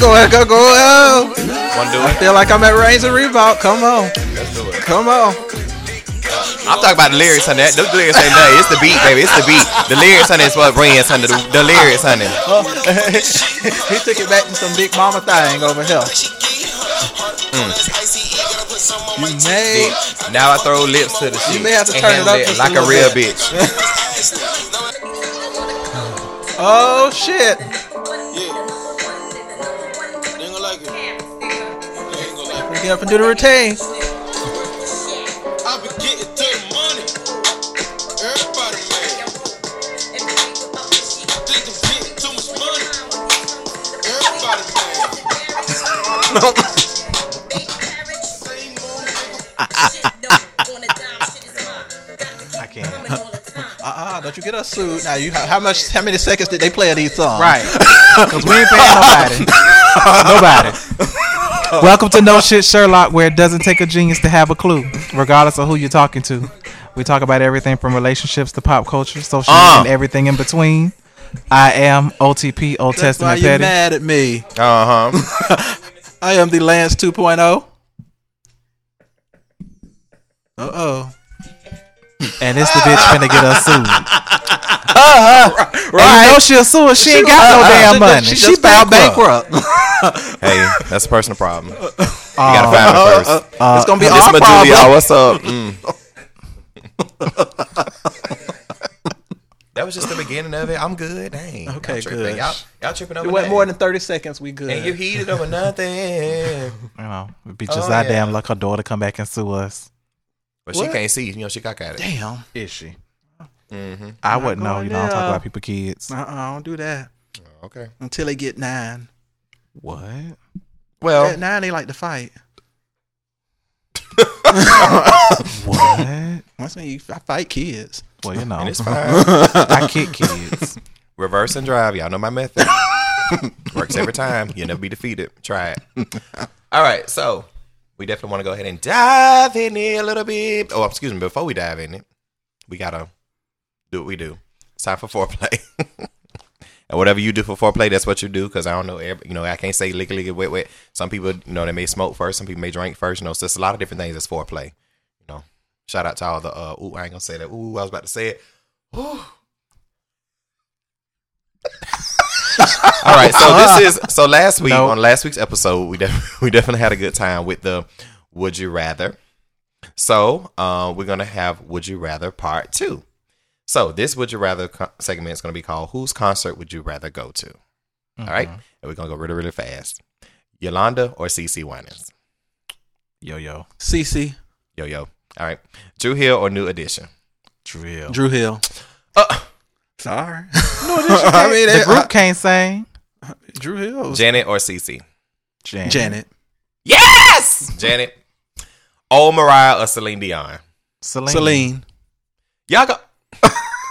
go, go, go. Oh. Wanna do I feel like I'm at Reigns and Reebok. Come on, Let's do it. come on. I'm talking about the lyrics, honey. That- Those lyrics ain't nothing. It's the beat, baby. It's the beat. The lyrics, honey, is what brings, honey. The, the lyrics, honey. he took it back to some big mama thing over here. Mm. You may, Now I throw lips to the shit. may have to turn it up like a little real bit. bitch. oh shit. Get up and do the routine. I be getting to the money. Everybody mad. Think I'm getting too much money. Everybody mad. Same old nigga. I can't. Uh-uh, don't you get us sued. Now you how much how many seconds did they play of these songs? Right. Because we ain't paying nobody. nobody. Welcome to No Shit Sherlock, where it doesn't take a genius to have a clue, regardless of who you're talking to. We talk about everything from relationships to pop culture, social media, Uh. and everything in between. I am OTP, Old That's why Testament you're Petty. mad at me. Uh huh. I am the Lance oh. 2.0. Uh oh. And this the bitch finna get us sued. Uh-huh. And you know she'll sue us. She ain't got no damn money. She, She, just filed bankrupt. bankrupt. Hey, that's a personal problem. You Uh, gotta find me first. it's gonna be This our my problem. Julia. What's up? Mm. that was just the beginning of it. I'm good. Dang. y'all Okay, tripping. good. Y'all, y'all tripping over It went that. more than 30 seconds. We good. And you heated over nothing. You know, it'd be just Oh, our yeah. damn luck her daughter come back and sue us. But she can't see. You know, she got at it. Damn. Is she? Mm-hmm. I wouldn't know. You know, I don't talk about people kids. Uh-uh, I don't do that Okay. until they get nine. What? Well, At nine, they like to fight. What? Once me, I fight kids. Well, you know, and it's fine. I kick kids. Reverse and drive. Y'all know my method. Works every time. You'll never be defeated. Try it. All right. So we definitely want to go ahead and dive in it a little bit. Oh, excuse me. Before we dive in it, we gotta do what we do. It's time for foreplay. and whatever you do for foreplay, that's what you do. Because I don't know. every- You know, I can't say licky licky wet wet. Some people, you know, they may smoke first. Some people may drink first. You know, so it's a lot of different things that's foreplay. You know, shout out to all the. uh Ooh, I ain't gonna say that. Ooh, I was about to say it. Ooh. All right, so this is so last week Nope. on last week's episode we def- we definitely had a good time with the would you rather. So uh, we're gonna have would you rather part two. So this would you rather co- segment is gonna be called whose concert would you rather go to? All right, and we're gonna go really really fast. Yolanda or CeCe Winans? Yo yo. CC, Yo yo. All right, Dru Hill or New Edition? Dru Hill. Dru Hill. Uh, Sorry. I mean, the it- group can't sing. Dru Hill. Janet or CC? Janet. Janet. Yes, Janet. Old Mariah or Celine Dion? Celine. Celine. Y'all go.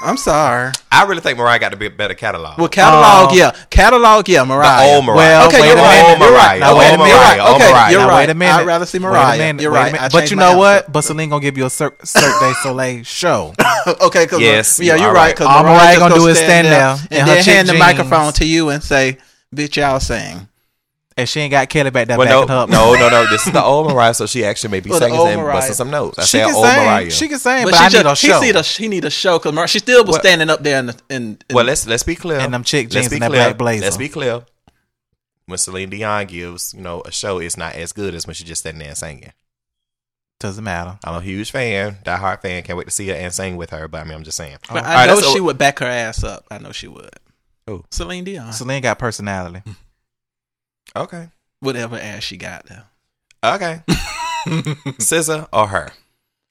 I'm sorry. I really think Mariah got to be a better catalog. Well, catalog, Oh. yeah. Catalog, yeah. Mariah. the Mariah. old Mariah. Well, Okay, you're right. minute. You're right. Mariah. Now, old wait a minute. Mariah. Okay, Mariah. you're Now, right. wait a minute. I'd rather see Wait a Mariah. minute, You're wait a right. minute. I But you know what? But Celine gonna give you a Cirque, Cirque du Soleil show. okay, cause uh, Yes, yeah, you you're right. right. Cause All Mariah Mariah just gonna gonna do is stand there in and her then chick hand the microphone to you and say, "Bitch, y'all sing." And she ain't got Kelly back there Well, backing no, her up. no, no, no. This is the old Mariah, so she actually may be Well, singing old and busting some notes. I She said can old sing. Mariah. She can sing, but, But I she need a just, he show. need a he need a show because Mar- she still was Well- standing up there in the in, in well, let's let's be clear. And them chick Let's jeans be and that clear. black blazer. Let's be clear. When Celine Dion gives, you know, a show, it's not as good as when she's just standing there singing. Doesn't matter. I'm a huge fan, diehard fan. Can't wait to see her and sing with her. But I mean, I'm just saying. But All I right, know that's- she would back her ass up. I know she would. Oh, Celine Dion. Celine got personality. Okay, Whatever ass she got though. okay. SZA or her?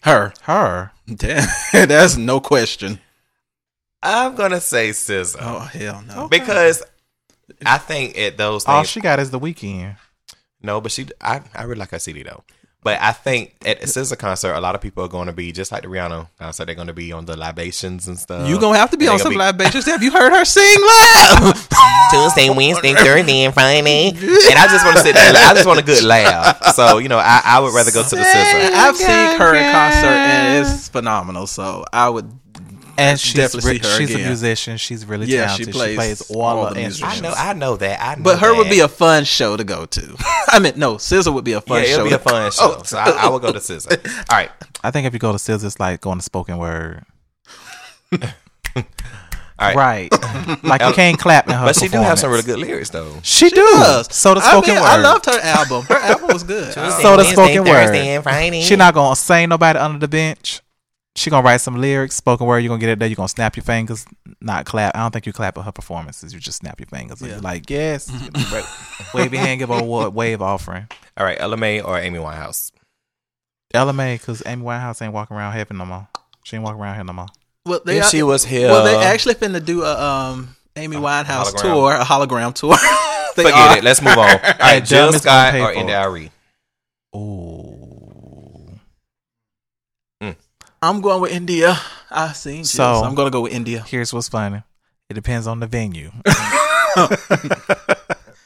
Her. Her. Damn, That's no question. I'm gonna say SZA Oh hell no. because I think at those All she got is the weekend. No, but she, I, I really like her CD though. But I think at a SZA concert, a lot of people are going to be just like the Rihanna concert. They're going to be on the libations and stuff. You gonna have to be They on some be- libations. Have you heard her sing live? Tuesday, Wednesday, Thursday, and Friday. And I just want to sit there. I just want a good laugh. So you know, I, I would rather go to the SZA. I've seen her in concert and it's phenomenal. So I would And she's definitely re- see her she's a musician. She's really Yeah, she talented. plays she plays all, all of the the music. I know, I know that. I know But her would be a fun show to go to. I mean, no, SZA would be a fun yeah, show. it'll be a fun show. So I, I will go to SZA. All right, I think if you go to Sills, it's like going to spoken word. all right. Right. like you can't clap in her But she do have some really good lyrics though. She, She do. does. So the I spoken mean, word. I loved her album. Her album was good. So the um, Wednesday, spoken word. Thursday, and Friday. She not gonna sing nobody under the bench. She gonna write some lyrics, spoken word. You're gonna get it there. You gonna snap your fingers, not clap. I don't think you clap at her performances. You just snap your fingers. Yeah. You're like yes, wave your hand, give her a wa- wave offering. All right, Ella Mai or Amy Winehouse. Ella Mai, because Amy Winehouse ain't walking around heaven no more. She ain't walking around here no more. well, they If she was here, well, they actually finna do a um Amy Winehouse hologram. tour, a hologram tour. Forget are. it. Let's move on. All right, Dumb Jill is gonna Scott pay or for Indy it. Ooh. I'm going with India. I seen Jill, So- so I'm gonna go with India. Here's what's funny. It depends on the venue.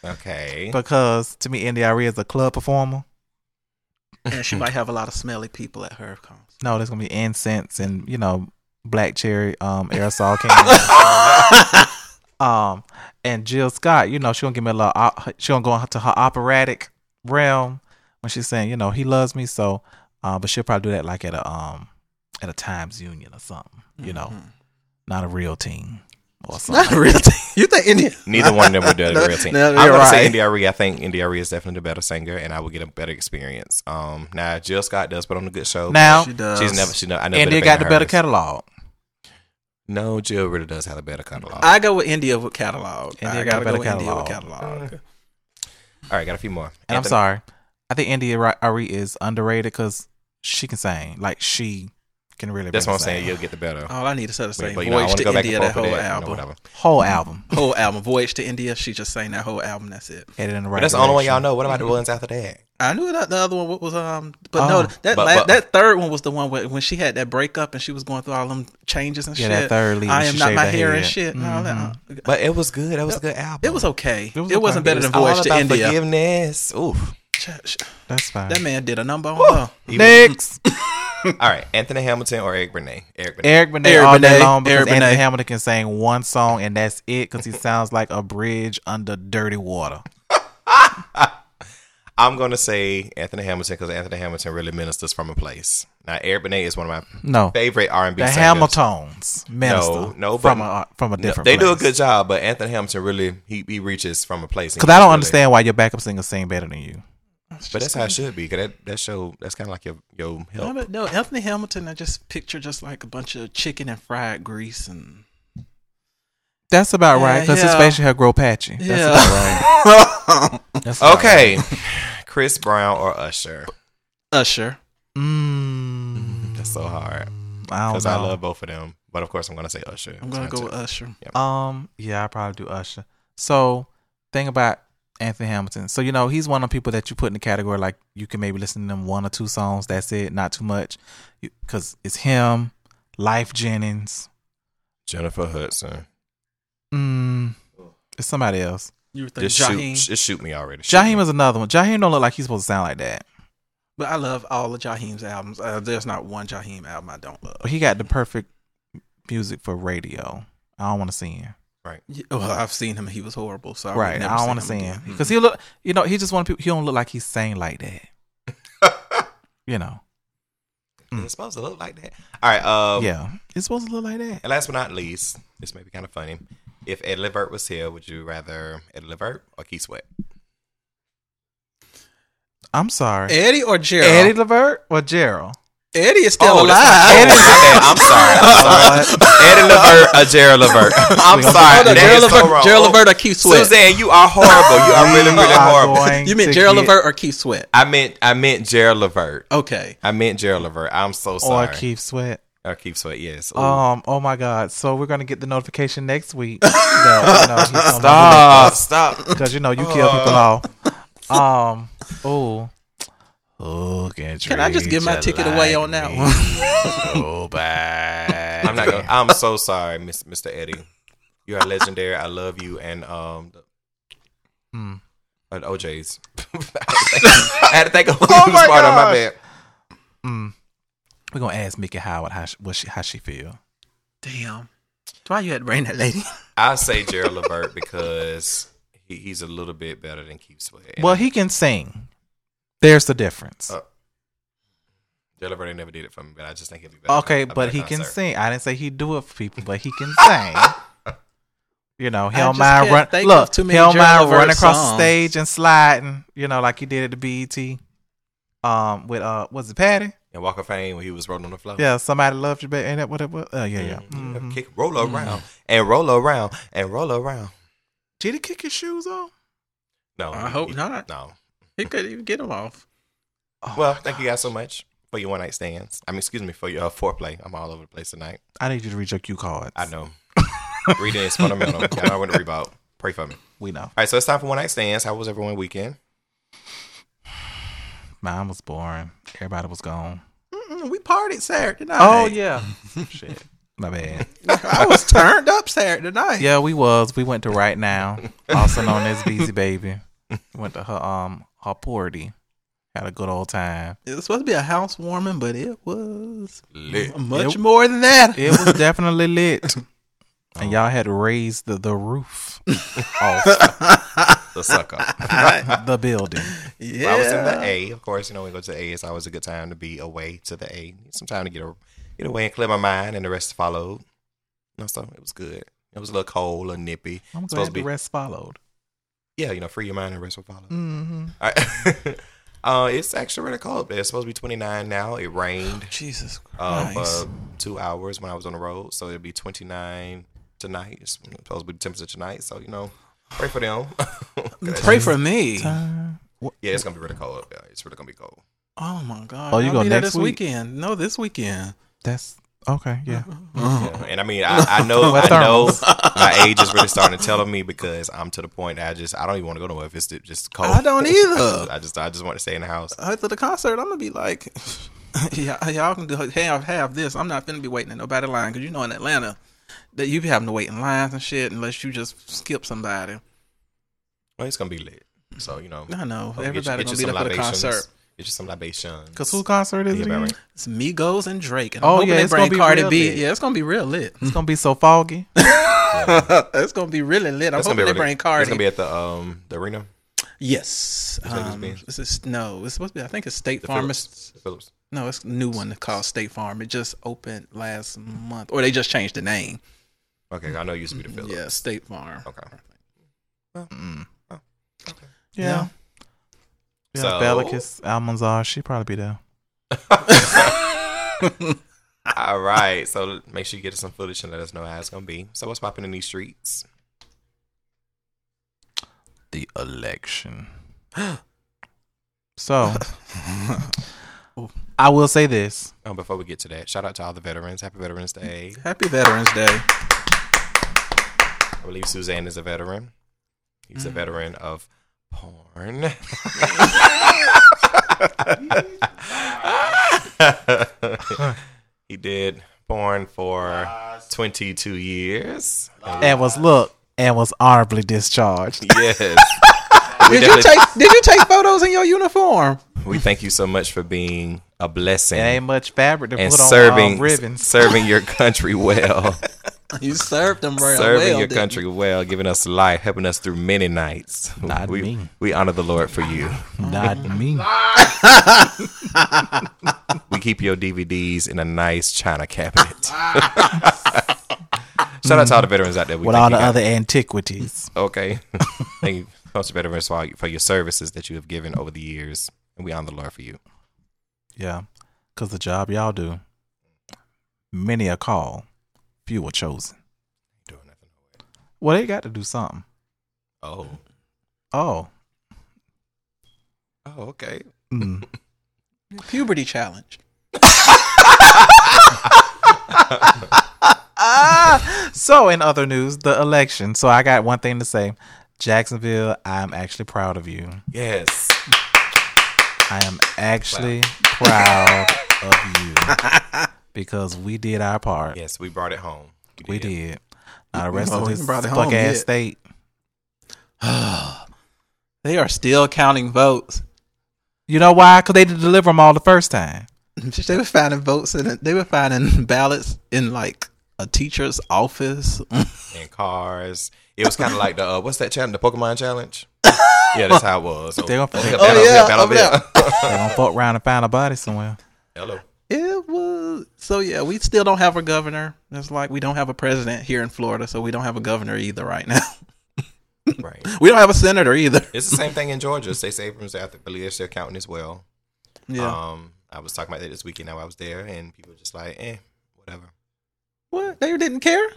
Okay. because to me, India Arie is a club performer. and she might have a lot of smelly people at her concert. No, there's gonna be incense and you know black cherry um aerosol cans. um, and Jill Scott, you know, she gonna give me a little. op- She gonna go into her operatic realm when she's saying, you know, he loves me. So, uh, but she'll probably do that like at a um at a Times Union or something. You know, not a real team or something. Not really. You think India? Neither one of them would do the No, real team. no, I'm you're say right. Ari. I think India Arie is definitely the better singer, and I would get a better experience. Um, now Jill Scott does put on a good show. Now, She does. she's never. She never. I never India got the better catalog. No, Jill really does have a better catalog. I go with India with catalog. India I got a better go with India with catalog. catalog. All right, got a few more. And I'm sorry, I think India Arie is underrated because she can sing. Like she can really. That's what I'm saying. sing. You'll get the better. All I need to say the same but you know, I voyage want to to India. That whole with that. You know, album. Whole album. whole album. Voyage to India. She just sang that whole album. That's it. Headed in the right. But that's the only one y'all know. What about the ones after that? I knew that the other one was um, but Oh. no, that But- but- that third one was the one where, when she had that breakup and she was going through all them changes and Yeah, shit. that third lead I am not my her hair and head. shit. and all that. But it was good. That was a good album. It was okay. It It, was was okay. not better than Voyage to India. forgiveness. Ooh. Ch- ch- That's fine. That man did a number on her. Next, All right, Anthony Hamilton or Eric Benet? Eric Benet. Eric Benet Eric all day Benet, long because Eric Anthony Benet. Hamilton can sing one song and that's it because he sounds like a bridge under dirty water. I'm gonna say Anthony Hamilton because Anthony Hamilton really ministers from a place. Now Eric Benet is one of my No, favorite R&B the singers. Hamiltons minister no, from but- a from a No, different. they do a good job, but Anthony Hamilton really he, he reaches from a place. Because I don't understand why your backup singers sing better than you. But that's how it should be. Cause that that show that's kind of like your your No, help. but no, Anthony Hamilton. I just picture just like a bunch of chicken and fried grease and That's about Yeah, right because his yeah. facial hair grow patchy. That's Yeah. about right. That's about Okay, Chris Brown or Usher? Usher. Mm, That's so hard because know. I love both of them. But of course, I'm gonna say Usher. I'm gonna go it. with Usher. Um, yeah, I probably do Usher. So, thing about Anthony Hamilton. So you know he's one of the people that you put in the category like you can maybe listen to them one or two songs. That's it, not too much, because it's him, Lyfe Jennings. Jennifer Hudson. Mm, it's somebody else. You would think Just Jaheim, shoot, just shoot me already. Shoot Jaheim me. is another one. Jaheim don't look like he's supposed to sound like that, but I love all of Jaheim's albums. Uh, there's not one Jaheim album I don't love. but he got the perfect music for radio. I don't want to see him. Yeah, Well, I've seen him. He was horrible. So I right, never I don't want to see him because he look. You know, he just want people. He don't look like he's saying like that. you know. It's supposed to look like that. All right. Um, yeah, it's supposed to look like that. And last but not least, this may be kind of funny. If Ed Levert was here, would you rather Ed Levert or Keith Sweat? I'm sorry. Eddie or Gerald? Eddie Levert or Gerald? Eddie is still Oh, alive. that's not- I'm sorry. I'm sorry. Eddie Levert or Gerald Levert? I'm sorry. Hold on, Gerald is so Levert. Gerald Oh, Levert or Keith Sweat? Suzanne, you are horrible. You are really, really horrible. You meant Gerald get- Levert or Keith Sweat? I meant I meant Gerald Levert. Okay. I meant Gerald Levert. I'm so sorry. or. Keith Sweat? Or Keith Sweat. Yes. Ooh. Um. Oh my God. So we're gonna get the notification next week. that, you know, stop. Stop. Because you know you kill people off. Um. Oh. Oh, can Can I just give my ticket away on that one? So bad. I'm not gonna. I'm so sorry, Miss, Mr. Eddie. You are legendary. I love you. And um, the, uh, O'Jays. I had to think of who was smart on my bad. We're gonna ask Mickey Howard how she, what she how she feel. Damn. Why you had to bring that lady? I say Gerald Levert because he, he's a little bit better than Keith Sweat. Well, he can sing. There's the difference. Uh, Gerald Levert ain't never did it for me, but I just think he'll be better. okay, a but better he can sing. I didn't say he'd do it for people, but he can sing. You know, he I don't mind run. Look, of too he many don't mind Levert running across the stage and sliding. You know, like he did at the BET. Um, with uh, was it Patty? And Walk of Fame when he was rolling on the floor. Yeah, somebody loved you, baby. Ain't that what it was? Oh yeah, yeah. Mhm. Mhm. Kick, roll around and roll around and roll around. Did he kick his shoes off? No, I he- hope he- not. No. He couldn't even get him off. Oh, Well, thank you guys so much for your one night stands. I mean, excuse me for your uh, foreplay. I'm all over the place tonight. I need you to read your cue cards. I know. Reading is fundamental. I know when to read about. Pray for me. We know. All right, so it's time for one night stands. How was everyone weekend? Mine was boring. Everybody was gone. Mm-mm, we partied Saturday night. Oh yeah. Shit. My bad. I was turned up Saturday night. Yeah, we was. We went to right now, also known as Beezy Baby. Went to her um her party. Had a good old time. It was supposed to be a housewarming, but it was Lit. much It- more than that. It was definitely lit. And y'all had raised the, the roof off The sucker. the building. yeah. Well, I was in the A. Of course, you know, we go to the A. It's always a good time to be away to the A. Need some time to get a, get away and clear my mind, and the rest followed. No, so it was good. It was a little cold, a little nippy. I'm Supposed glad to the be- rest followed. Yeah, you know, free your mind and rest will follow. Mm-hmm. All right. uh, it's actually really cold. It's supposed to be 29 now. It rained Jesus um, Christ. for two hours when I was on the road, so it'll be 29 tonight. It's supposed to be the temperature tonight, so you know, pray for them. Pray for me. Time. yeah, it's gonna be really cold. Yeah, it's really gonna be cold. Oh my God. Oh, you I'll go next this week? weekend? No, this weekend. That's okay. Yeah. Yeah. And I mean, I, I know, I know, my age is really starting to tell on me because I'm to the point that I just, I don't even want to go nowhere if it's just cold. I don't either. I just, I just want to stay in the house. After the concert, I'm gonna be like, yeah, y'all can do have have this. I'm not gonna be waiting in nobody line because you know in Atlanta that you be having to wait in lines and shit unless you just skip somebody. Well, it's gonna be lit. So you know, I know get you- everybody get gonna be there some for the concert. Get you some libations. Cause whose concert is Yeah, it? about again? right. It's Migos and Drake. And Oh, I'm hoping yeah, it's gonna be Cardi real B. lit. Yeah, it's gonna be real lit. It's gonna be so foggy. it's gonna be really lit. I'm It's hoping gonna be they really, bring Cardi. It's gonna be at the um the arena. yes. Mercedes Um, Benz? this is no. It's supposed to be. I think it's State The Farm. Philips. Philips. No, it's a new one called State Farm. It just opened last month, or they just changed the name. Okay, I know it used to be the Philips. Yeah, State Farm. Okay. Mm. Oh, Yeah. Yeah. So- Belcalis, Almanzar, she probably be there. All right. So make sure you get us some footage and let us know how it's gonna be. So what's popping in these streets? The election. so, I will say this. Oh, before we get to that, shout out to all the veterans. Happy Veterans Day. Happy Veterans Day. I believe Suzanne is a veteran. He's a Mm. veteran of porn. he did porn for 22 years. And was look and was honorably discharged. Yes. we, Did you take Did you take photos in your uniform? we thank you so much for being a blessing It ain't much fabric to and put on serving um, ribbons. serving your country well. You served them very serving well. your didn't country well, giving us life, helping us through many nights. Not we, me. we honor the Lord for you. Not me. We keep your DVDs in a nice china cabinet. Shout out to all the veterans out there. We With all the you guys. other antiquities. Okay. thank you, most veterans, for, all- for your services that you have given over the years. And we honor the Lord for you. Yeah. Because the job y'all do, many a called, few were chosen. Doing nothing. Well, they got to do something. Oh. Oh. Oh, okay. Mm. Puberty challenge. So, in other news, the election. So, I got one thing to say. Jacksonville, I'm actually proud of you. Yes. I am actually proud of you because we did our part. Yes, we brought it home. We did. Now, the rest Oh, of we this fuck home ass yet. state. They are still counting votes. You know why? Because they didn't deliver them all the first time. They were finding votes and they were finding ballots in like a teacher's office. and cars. It was kind of like the uh, what's that challenge? The Pokemon challenge. yeah, that's how it was. So, They gonna- oh, Oh, yeah, over They gonna fuck around and find a body somewhere. Hello. It was so yeah. We still don't have a governor. It's like we don't have a president here in Florida, so we don't have a governor either right now. Right. we don't have a senator either. It's the same thing in Georgia. Stacey Abrams, I believe they're still counting as well. Yeah. Um, I was talking about that this weekend. Now I was there, and people were just like, eh, whatever. what? They didn't care.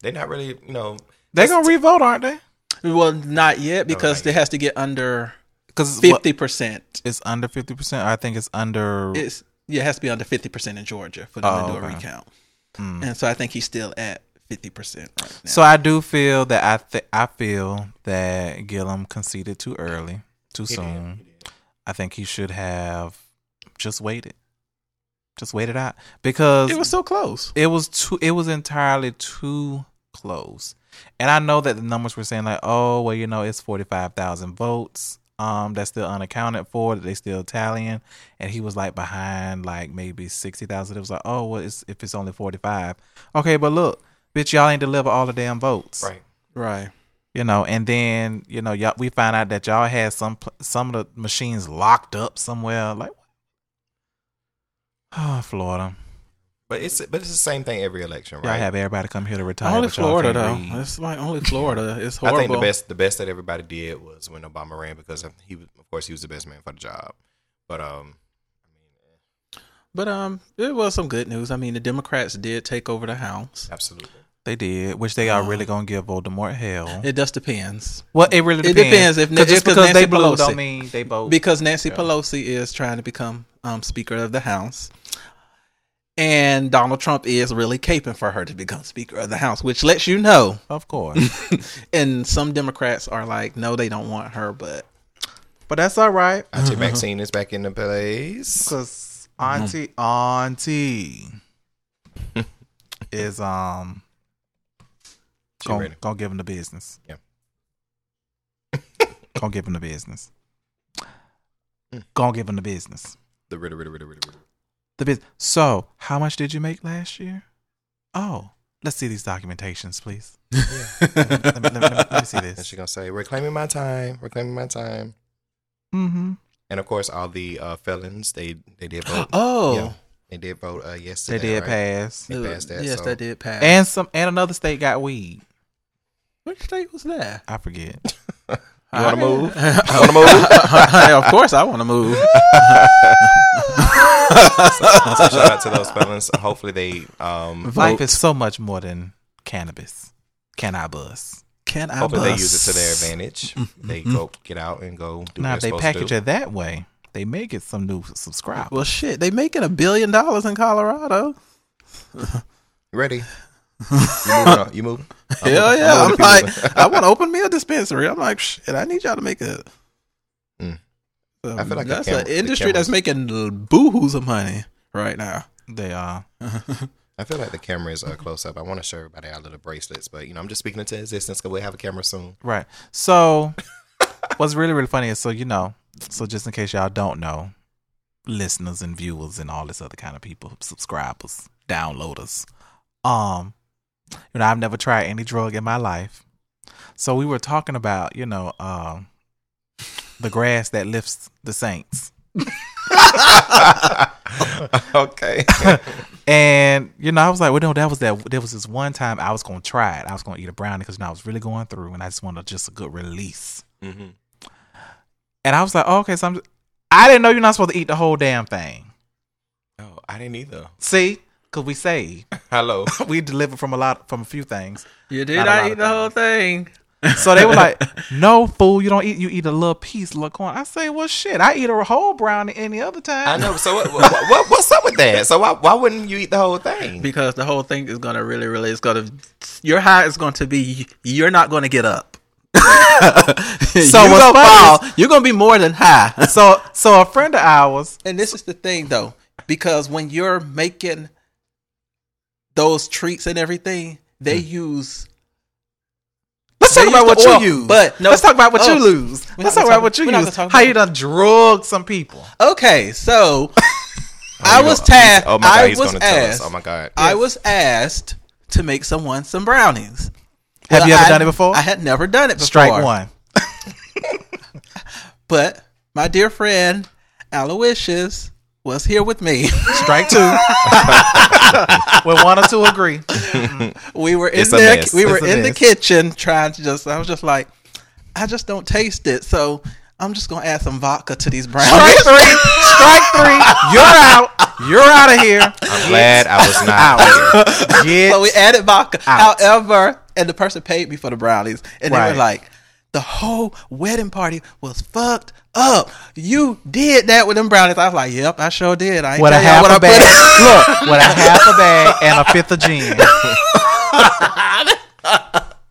They're not really, you know. They're gonna revote, aren't they? Well, not yet because not it has to get under Because fifty percent. it's under fifty percent. I think it's under. It's yeah, it has to be under fifty percent in Georgia for them Oh, to do a recount. Mm. And so I think he's still at fifty percent right now. So I do feel that I th- I feel that Gillum conceded too early, too soon. I think he should have just waited, just waited out because it was so close. it was too it was entirely too close and i know that the numbers were saying like oh well you know it's 45000 votes um that's still unaccounted for that they still tallying. And he was like behind like maybe 60000 it was like oh well it's, if it's only 45 okay but look bitch y'all ain't deliver all the damn votes. Right. Right. you know and then you know y'all we find out that y'all had some some of the machines locked up somewhere. Like oh florida But it's but it's the same thing every election, y'all right? have everybody come here to retire Only Florida can't though. read. It's like only Florida. It's horrible. I think the best the best that everybody did was when Obama ran because he was of course he was the best man for the job. But um But um, it was some good news. I mean, the Democrats did take over the House. absolutely. They did, which they are really gonna give Voldemort hell. It just depends well, it really it depends. depends if- 'Cause if- just 'cause because they Nancy blue Pelosi- don't mean they vote. because Nancy Yeah. Pelosi is trying to become um, Speaker of the House, and Donald Trump is really caping for her to become Speaker of the House, which lets you know. of course, And some Democrats are like, no, they don't want her, but but that's all right IT Maxine is back in the place. because Auntie Auntie is um She gonna, gonna give him the business. Yeah. gonna give him the business. Gonna give him the business. The ritter, ritter, ritter, ritter, ritter. The business. So, how much did you make last year? Oh, let's see these documentations, please. let, me, let, me, let, me, let me see And this. she's gonna say, Reclaiming my time, reclaiming my time. Mm-hmm. And of course all the uh, felons, they they did vote. oh, Yeah. They did vote uh They did right? pass. They passed that, yes, so- they did pass. And some and another state got weed. which state was that? I forget. You wanna move? I want to move. of course, I want to move. so shout out to those felons. Hopefully they um Life vote. is so much more than cannabis. Cannabis. Can I? Buzz? Hopefully they use it to their advantage. They go get out and go do Now if they package to do. it that way, they may get some new subscribers. Well, shit, they making a billion dollars in Colorado. Ready? You moving? You moving? I'm Hell yeah! I'm like. I want to open me a dispensary. I'm like, shit, I need y'all to make a. Mm. Um, I feel like that's an industry that's making boohoo's of money right now. They are. I feel like the camera is uh, close up. I want to show everybody our little bracelets, but you know, I'm just speaking into existence because we have a camera soon. Right. So what's really, really funny is so you know, so just in case y'all don't know, listeners and viewers and all this other kind of people, subscribers, downloaders. Um, you know, I've never tried any drug in my life. So we were talking about, you know, um the grass that lifts the saints. okay. And you know, I was like, well, no, that was that. There was this one time I was gonna try it. I was gonna eat a brownie because you know I was really going through, and I just wanted just a good release. hmm And I was like, oh, okay, so I'm. Just, I didn't know you're not supposed to eat the whole damn thing. Oh, I didn't either. See, because we say Hello. we deliver from a lot from a few things. You did Not not, eat the whole thing. So they were like, no, fool, you don't eat. You eat a little piece, little corn. I say, well, shit, I eat a whole brownie any other time. I know. So what, what, what, what's up with that? So why, why wouldn't you eat the whole thing? Because the whole thing is gonna really, really, it's gonna. Your high is going to be. You're not going to get up. so you're gonna funny fall. You're gonna be more than high. So, so a friend of ours, And this is the thing, though, because when you're making those treats and everything, they hmm. use. let's talk about what the you use. but no- let's talk about what oh, you lose. Let's talk about what you oh. use. gonna How you done drug some people. Okay, so Oh, I was tasked. Oh my god, I he's was gonna tell us. Oh my god. I was asked to make someone some brownies. Have Well, you ever I- done it before? I had never done it before. Strike one. But my dear friend Aloysius was here with me. Strike two. when one or two agree. we were in It's the we were It's a in the kitchen trying to just I was just like I just don't taste it. So I'm just gonna add some vodka to these brownies. Strike three. Strike three. You're out. You're out of here. I'm glad I was not out. here. Get so we added vodka. Out. However, and the person paid me for the brownies, and they were like, "The whole wedding party was fucked up. You did that with them brownies." I was like, "Yep, I sure did. I ain't with a half what a I bag. Look, with a half a bag and a fifth of gin.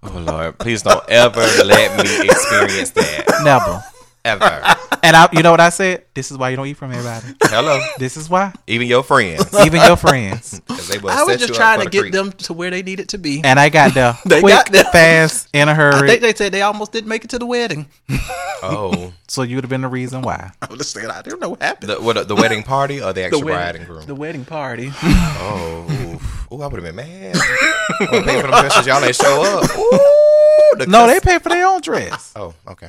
Oh Lord, please don't ever let me experience that Never. Ever. And I, you know what I said? This is why you don't eat from everybody. Hello, This is why. even your friends, Even your friends. they will I was just trying to the get creek. them to where they needed to be. And I got there They quick, got there. fast, in a hurry. I think they said they almost didn't make it to the wedding. Oh, so you would have been the reason why. I was just saying, I don't know what happened. the what, the wedding party or the actual wedding- bride and groom? The wedding party. Oh, oof. Ooh, I would have been mad. I would pay for them dresses. Y'all ain't show up. Ooh, the No, cuss- they pay for their own dress. Oh, okay.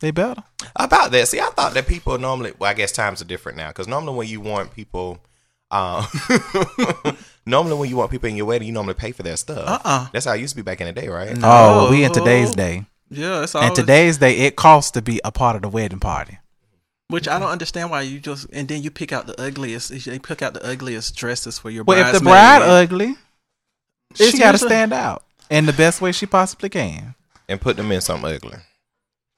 They better. About that, see, I thought that people normally. Well, I guess times are different now because normally when you want people, um, normally when you want people in your wedding, you normally pay for their stuff. Uh-uh. That's how it used to be back in the day, right? Oh, well, we in today's day. Yeah, it's And always, today's day, it costs to be a part of the wedding party. which I don't understand why you just and then you pick out the ugliest. They pick out the ugliest dresses for your. Well, if the bridesmaid. bride ugly, It's she got to stand out in the best way she possibly can. And put them in something ugly.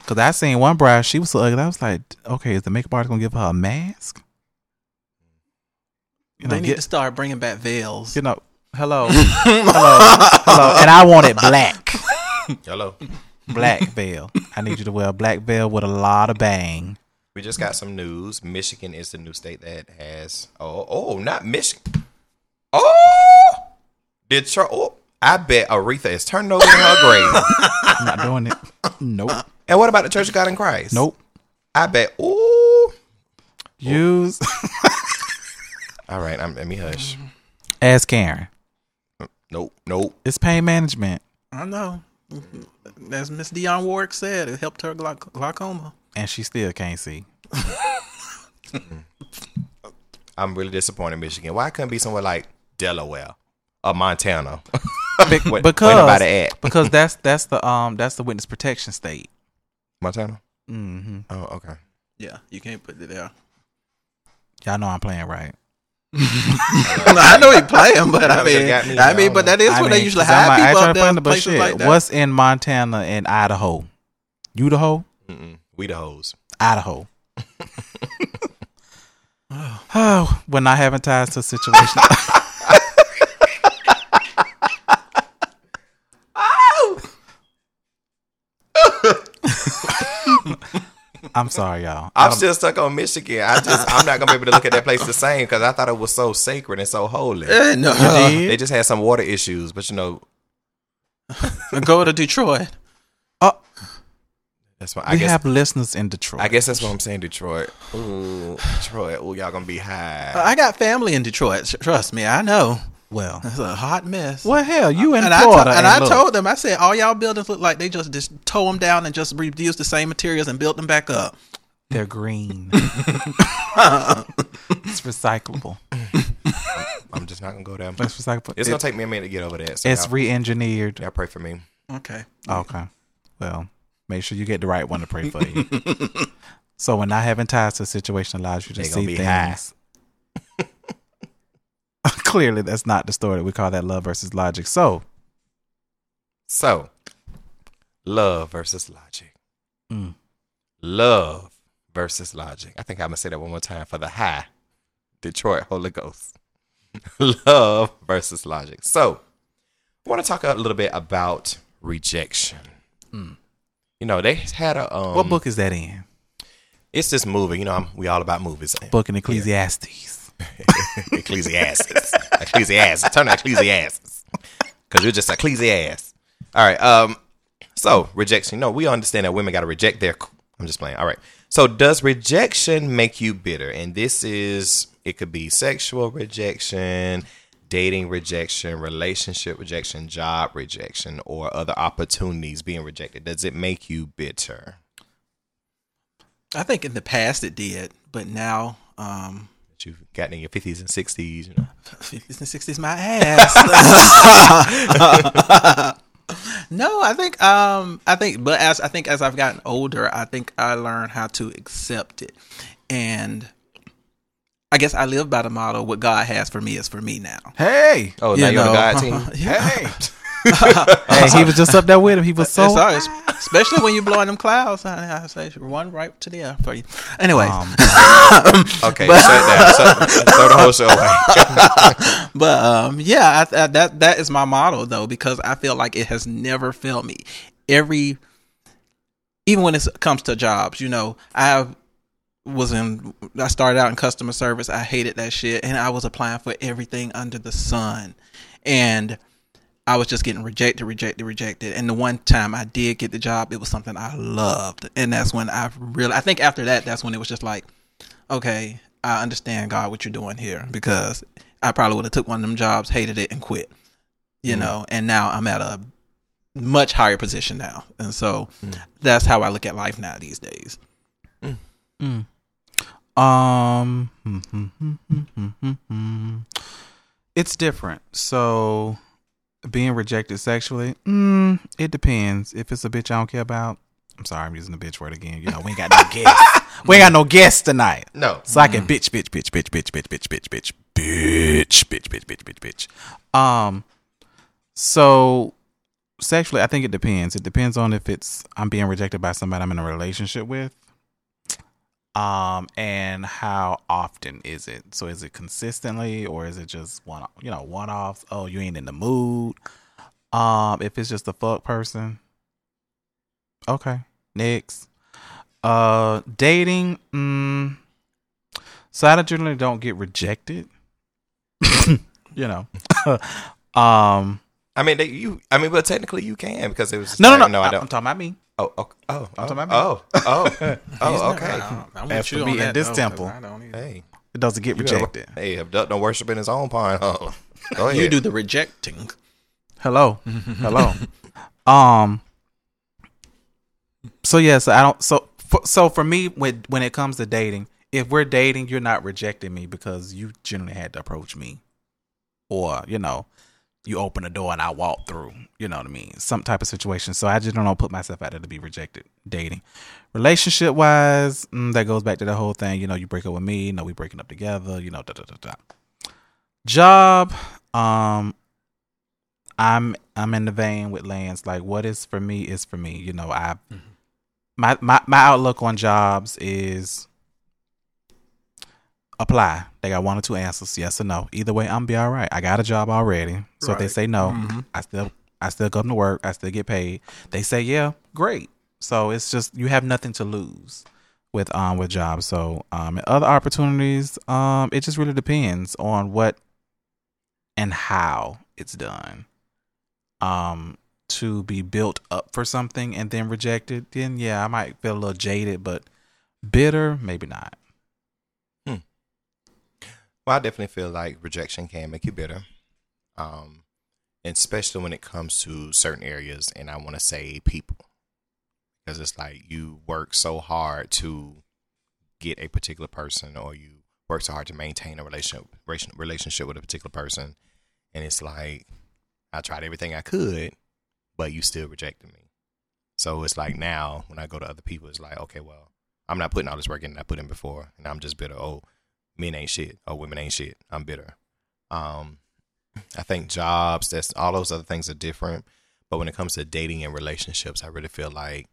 Cause I seen one bride, she was so ugly. I was like, okay, is the makeup artist gonna give her a mask? You know, they need get- to start bringing back veils. you know, hello, hello, hello, and I want it black, Hello. black veil. I need you to wear a black veil with a lot of bang. We just got some news. Michigan is the new state that has. Oh, oh, not Michigan. Oh, Detroit. Oh, I bet Aretha is turning over in her grave. I'm not doing it. Nope, And what about the Church of God in Christ? nope. I bet. Ooh. Use All right, I'm, let me hush. ask Karen. Nope, nope. It's pain management, I know. As Miss Dionne Warwick said, it helped her glauc- glaucoma. and she still can't see. I'm really disappointed Michigan. Why couldn't it be somewhere like Delaware or Montana? Be- Where- because where at? because that's that's the um that's the witness protection state. Montana. hmm Oh, okay. Yeah, you can't put it there. Y'all know I'm playing right. I know he playing, but I mean, me, I I mean, but that is I where they mean, usually 'cause I'm like, people up there, find it, but places shit, like that. What's in Montana and Idaho? Idaho, Mm-mm. We the hoes. Idaho. oh, when not having ties to a situation. I'm sorry, y'all. I'm still stuck on Michigan. I just I'm not gonna be able to look at that place the same because I thought it was so sacred and so holy. Eh, no, They just had some water issues, but you know go to Detroit. Oh, that's why I we guess have listeners in Detroit. I guess that's what I'm saying. Detroit, ooh, Detroit, ooh, y'all gonna be high. I got family in Detroit. Trust me, I know. Well, It's a hot mess. well, hell, you in and I, Florida, to- and I look, told them, I said, all y'all buildings look like they just, just tow them down and just reuse the same materials and built them back up. they're green. it's recyclable. I'm just not gonna go there. It's recyclable. It's gonna take me a minute to get over that. So it's y'all, re-engineered. y'all pray for me. Okay. Okay. Well, make sure you get the right one to pray for you. so when not having ties to a situation allows you to They gonna see be things. Clearly, that's not the story. We call that love versus logic. So, So, love versus logic. Mm. Love versus logic. I think I'm gonna say that one more time for the high Detroit Holy Ghost. love versus logic. So, I want to talk a little bit about rejection. You know, they had a um, what book is that in? It's this movie. You know, I'm, we all about movies. Book in Ecclesiastes. Ecclesiastes. Ecclesiastes. Turn to Ecclesiastes. Because you're just Ecclesiastes. All right. Um. So rejection. No, we understand that women got to reject their. I'm just playing. All right. So does rejection make you bitter? And this is it could be sexual rejection, dating rejection, relationship rejection, job rejection, or other opportunities being rejected, does it make you bitter? I think in the past it did, but now, um, That you've gotten in your fifties and sixties, you know. 50s and 60s my ass. no, I think um I think but as I think as I've gotten older, I think I learned how to accept it. And I guess I live by the motto what God has for me is for me now. Hey, Oh, You now you're on the know. God team. Yeah. hey, he was just up there with him. He was so. It's especially when you're blowing them clouds. I, I say run right to the air for you. Anyway, Um, Okay, shut down. Shut- throw the whole show away. But um, yeah, I, I, that that is my motto though because I feel like it has never failed me. Every, even when it comes to jobs, you know, I was in. I started out in customer service. I hated that shit, and I was applying for everything under the sun, and I was just getting rejected, rejected, rejected. And the one time I did get the job, it was something I loved, and that's when I really. I think after that, that's when it was just like, okay, I understand God what you're doing here because I probably would have took one of them jobs, hated it, and quit. You mm. know, and now I'm at a much higher position now, and so mm. that's how I look at life now these days. Mm. Um, hmm, hmm, hmm, it's different. So, being rejected sexually, mm, it depends. If it's a bitch I don't care about, I'm sorry, I'm using the bitch word again. You know, we ain't got no guests. we ain't got no guests tonight. No. So I can bitch, bitch, bitch, bitch, bitch, bitch, bitch, bitch, bitch, bitch, bitch, bitch, bitch, bitch, bitch. Um, so sexually, I think it depends. It depends on if it's I'm being rejected by somebody I'm in a relationship with. Um, and how often is it? So is it consistently or is it just one you know, one offs? Oh, you ain't in the mood. Um, if it's just a fuck person. Okay. Next. Uh dating, mm, so I generally don't get rejected. you know. um I mean, they, you. I mean, but technically you can because it was. no, no, no, No, I I'm don't. talking about me. Oh, oh, oh, oh, talking oh, oh, oh, okay. I'm As for me in this temple. Hey, It doesn't get you gotta- rejected. Hey, abduct no worship in his own pond. Oh, go ahead. You do the rejecting. Hello. Hello. um so yes, I don't so for, so for me when when it comes to dating, if we're dating, you're not rejecting me because you generally had to approach me. Or, you know, you open the door and I walk through, you know what I mean? Some type of situation. So I just don't know, put myself out there to be rejected dating. Relationship wise, mm, that goes back to the whole thing, you know, you break up with me, no, we breaking up together, you know, da da da da. Job, um, I'm I'm in the vein with Lance. Like, what is for me is for me. You know, I my my my outlook on jobs is apply. They got one or two answers, yes or no. Either way, I'm be all right. I got a job already. So if they say no, Mhm. I still I still come to work. I still get paid. They say yeah, great. So it's just you have nothing to lose with um with jobs. So um and other opportunities, um it just really depends on what and how it's done. Um to be built up for something and then rejected, then yeah, I might feel a little jaded, but bitter, maybe not. Well, I definitely feel like rejection can make you bitter, um, especially when it comes to certain areas. And I want to say people, because it's like you work so hard to get a particular person, or you work so hard to maintain a relationship relationship with a particular person, and it's like I tried everything I could, but you still rejected me. So it's like now when I go to other people, it's like okay, well, I'm not putting all this work in that I put in before, and I'm just bitter. Oh men ain't shit or women ain't shit. I'm bitter. Um, I think jobs, that's all those other things are different. But when it comes to dating and relationships, I really feel like,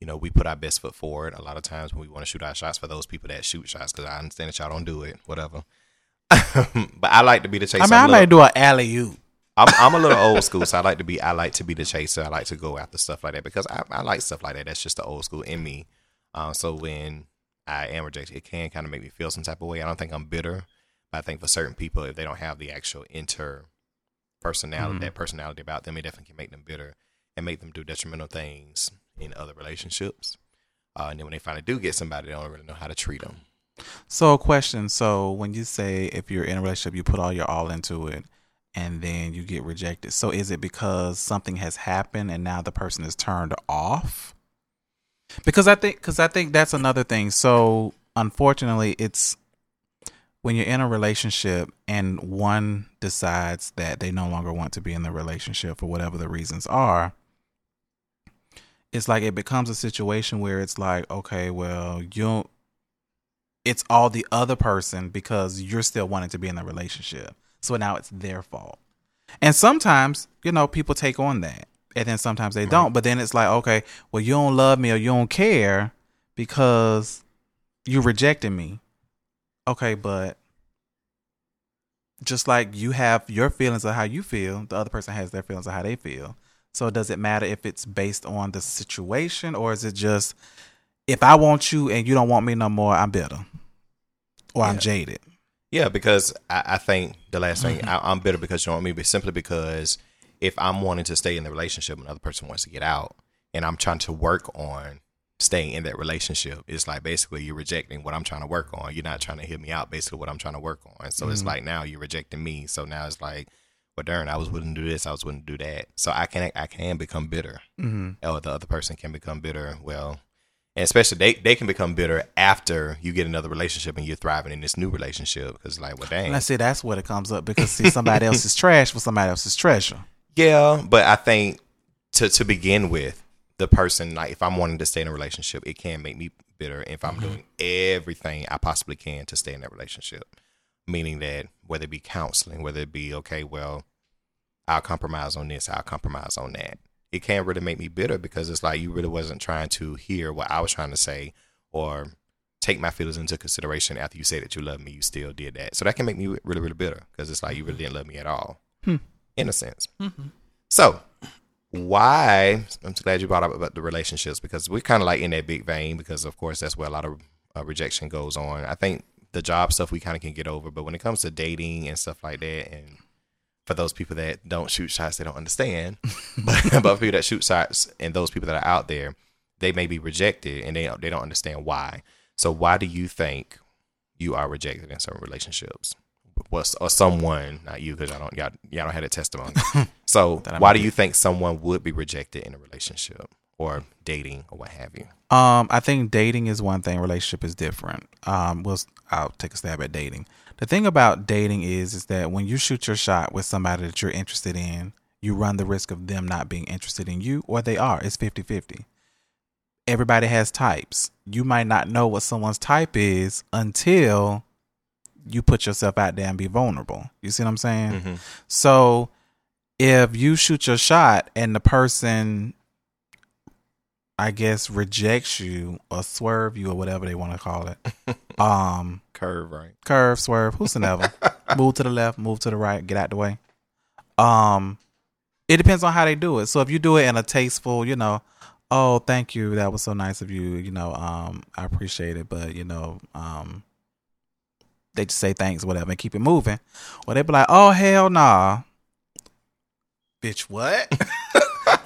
you know, we put our best foot forward a lot of times when we want to shoot our shots for those people that shoot shots because I understand that y'all don't do it, whatever. but I like to be the chaser. I mean, I might do an alley oop. I'm, I'm a little old school, so I like to be I like to be the chaser. I like to go after stuff like that because I, I like stuff like that. That's just the old school in me. Um, so when I am rejected, it can kind of make me feel some type of way. I don't think I'm bitter, but I think for certain people, if they don't have the actual inter personality, that personality about them, it definitely can make them bitter and make them do detrimental things in other relationships. Uh, and then when they finally do get somebody, they don't really know how to treat them. So, a question. So, when you say if you're in a relationship, you put all your all into it, and then you get rejected. So is it because something has happened and now the person is turned off? Because I think cuz I think that's another thing. So unfortunately, it's when you're in a relationship and one decides that they no longer want to be in the relationship for whatever the reasons are, it's like it becomes a situation where it's like, okay, well, you it's all the other person because you're still wanting to be in the relationship. So now it's their fault. And sometimes, you know, people take on that. And then sometimes they don't. But then it's like, okay, well, you don't love me or you don't care because you rejected me. Okay, but just like you have your feelings of how you feel, the other person has their feelings of how they feel. So does it matter if it's based on the situation or is it just if I want you and you don't want me no more, I'm bitter or I'm jaded. Yeah, because I, I think the last thing. I, I'm bitter because you don't want me, but simply because if I'm wanting to stay in the relationship and another person wants to get out, and I'm trying to work on staying in that relationship, it's like basically you're rejecting what I'm trying to work on. You're not trying to hear me out, basically what I'm trying to work on. So Mm-hmm. it's like now you're rejecting me. So now it's like, well, darn, I was willing to do this, I was willing to do that. So I can I can become bitter, Mm-hmm. or the other person can become bitter. Well. And especially they, they can become bitter after you get another relationship and you're thriving in this new relationship because like well dang And I say that's what it comes up because see somebody else is trash for somebody else's treasure. Yeah, but I think to to begin with, the person like if I'm wanting to stay in a relationship, it can make me bitter if I'm mm-hmm. doing everything I possibly can to stay in that relationship. Meaning that whether it be counseling, whether it be okay, well, I'll compromise on this, I'll compromise on that. It can really make me bitter because it's like you really wasn't trying to hear what I was trying to say or take my feelings into consideration after you say that you love me, you still did that. So that can make me really, really bitter because it's like you really mm-hmm. didn't love me at all, hmm. In a sense. So, why? I'm glad you brought up about the relationships because we're kind of like in that big vein because, of course, that's where a lot of uh, rejection goes on. I think the job stuff we kind of can get over, but when it comes to dating and stuff like that, and for those people that don't shoot shots, they don't understand. but, but for people that shoot shots and those people that are out there, they may be rejected and they they don't understand why. So, why do you think you are rejected in certain relationships? Was or someone, not you, because y'all don't y'all, y'all don't have a testimony. so, why do you think someone would be rejected in a relationship or dating or what have you? Um, I think dating is one thing. Relationship is different. Um, we'll I'll take a stab at dating. The thing about dating is is that when you shoot your shot with somebody that you're interested in, you run the risk of them not being interested in you, or they are. It's 50-50. Everybody has types. You might not know what someone's type is until you put yourself out there and be vulnerable. You see what I'm saying? So if you shoot your shot and the person I guess rejects you or swerve you or whatever they want to call it. um Curve, right? curve, swerve, who's whosoever. move to the left, move to the right, get out the way. Um it depends on how they do it. So if you do it in a tasteful, you know, oh thank you, that was so nice of you, you know, um, I appreciate it, but you know, um they just say thanks, whatever, and keep it moving. Or they be like, Oh hell nah. Bitch, what?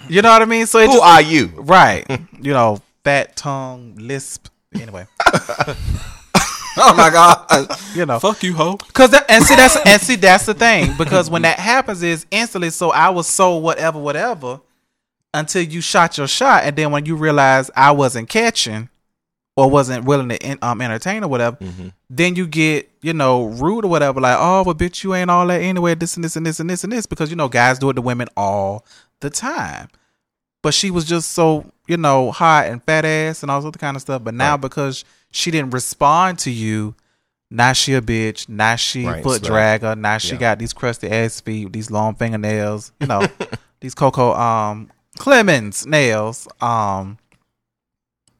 you know what I mean? So it Who just are you? Right. you know, fat tongue, lisp. Anyway, Oh my god! you know, Fuck you, hoe. cause that, and see that's and see that's the thing because when that happens is instantly. So I was so whatever, whatever, until you shot your shot, and then when you realize I wasn't catching or wasn't willing to um entertain or whatever, then you get you know rude or whatever. Like, oh, well, bitch, you ain't all that anyway. This and this and this and this and this because you know guys do it to women all the time. but she was just so you know hot and fat ass and all this other kind of stuff. But now Right. because she didn't respond to you, now she a bitch. Now she Right, foot slut. dragger. Now she Yeah. got these crusty ass feet, these long fingernails. You know, these Coco um Clemens nails. Um.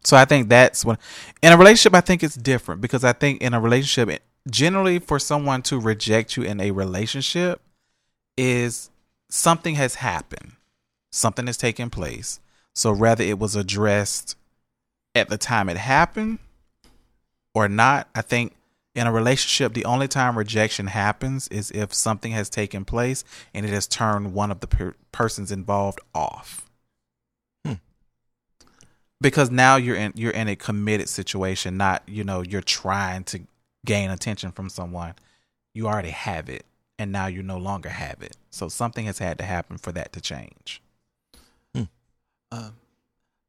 So I think that's when in a relationship I think it's different because I think in a relationship generally for someone to reject you in a relationship is something has happened. Something has taken place. So whether it was addressed at the time it happened or not, I think in a relationship the only time rejection happens is if something has taken place and it has turned one of the per- persons involved off because now you're in you're in a committed situation not you know you're trying to gain attention from someone you already have it and now you no longer have it. So something has had to happen for that to change. Um,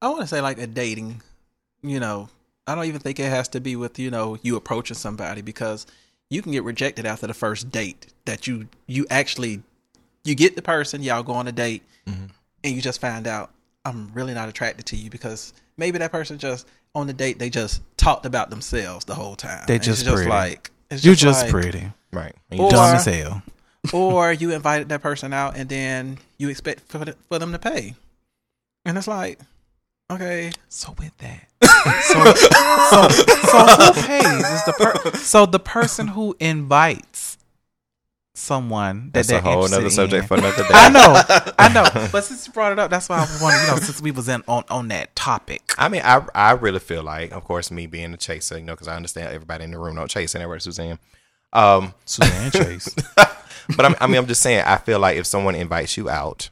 I want to say like a dating, you know, I don't even think it has to be with you know you approaching somebody because you can get rejected after the first date that you you actually you get the person y'all go on a date Mm-hmm. and you just find out I'm really not attracted to you because maybe that person just on the date they just talked about themselves the whole time. They just just pretty. like it's You just like- pretty. Right. And Or- you Dumb as hell. or you invited that person out and then you expect for, the, for them to pay, and it's like okay. So with that, so, so, so who pays is the per- so the person who invites someone that That's a whole other subject in. for another day. I know, I know, but since you brought it up, that's why I was wondering. You know, since we was in on on that topic, I mean, I I really feel like, of course, me being a chaser, you know, because I understand everybody in the room don't chase anywhere, Suzanne. Um, Suzanne Chase. but I'm, I mean, I'm just saying, I feel like if someone invites you out,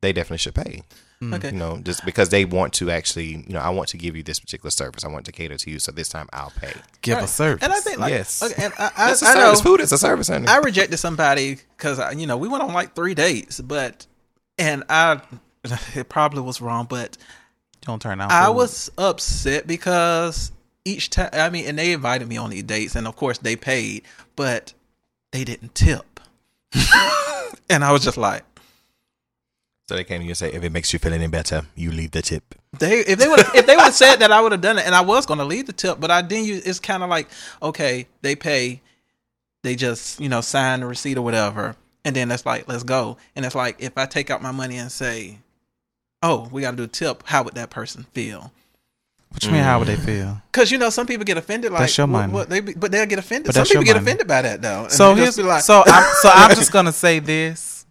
they definitely should pay. Mm. Okay. You know, just because they want to actually, you know, I want to give you this particular service. I want to cater to you, so this time I'll pay. Give Right. a service. And I think like Yes. okay, and I, I, It's a I know service. Food is a service, honey. I rejected somebody because you know we went on like three dates, but and I it probably was wrong, but don't turn out. I food. was upset because each time I mean, and they invited me on these dates, and of course they paid, but they didn't tip, and I was just like. So they came to you and say, if it makes you feel any better, you leave the tip. They if they would if they would have said that I would have done it and I was gonna leave the tip, but I didn't use it's kinda like, okay, they pay, they just, you know, sign the receipt or whatever, and then it's like, let's go. And it's like if I take out my money and say, Oh, we gotta do a tip, how would that person feel? What you mean? How would they mm. feel? Because you know, some people get offended like That's your money. what they be, but they'll get offended. But some people get money. offended by that though. And So here's like, so I'm so I'm just gonna say this.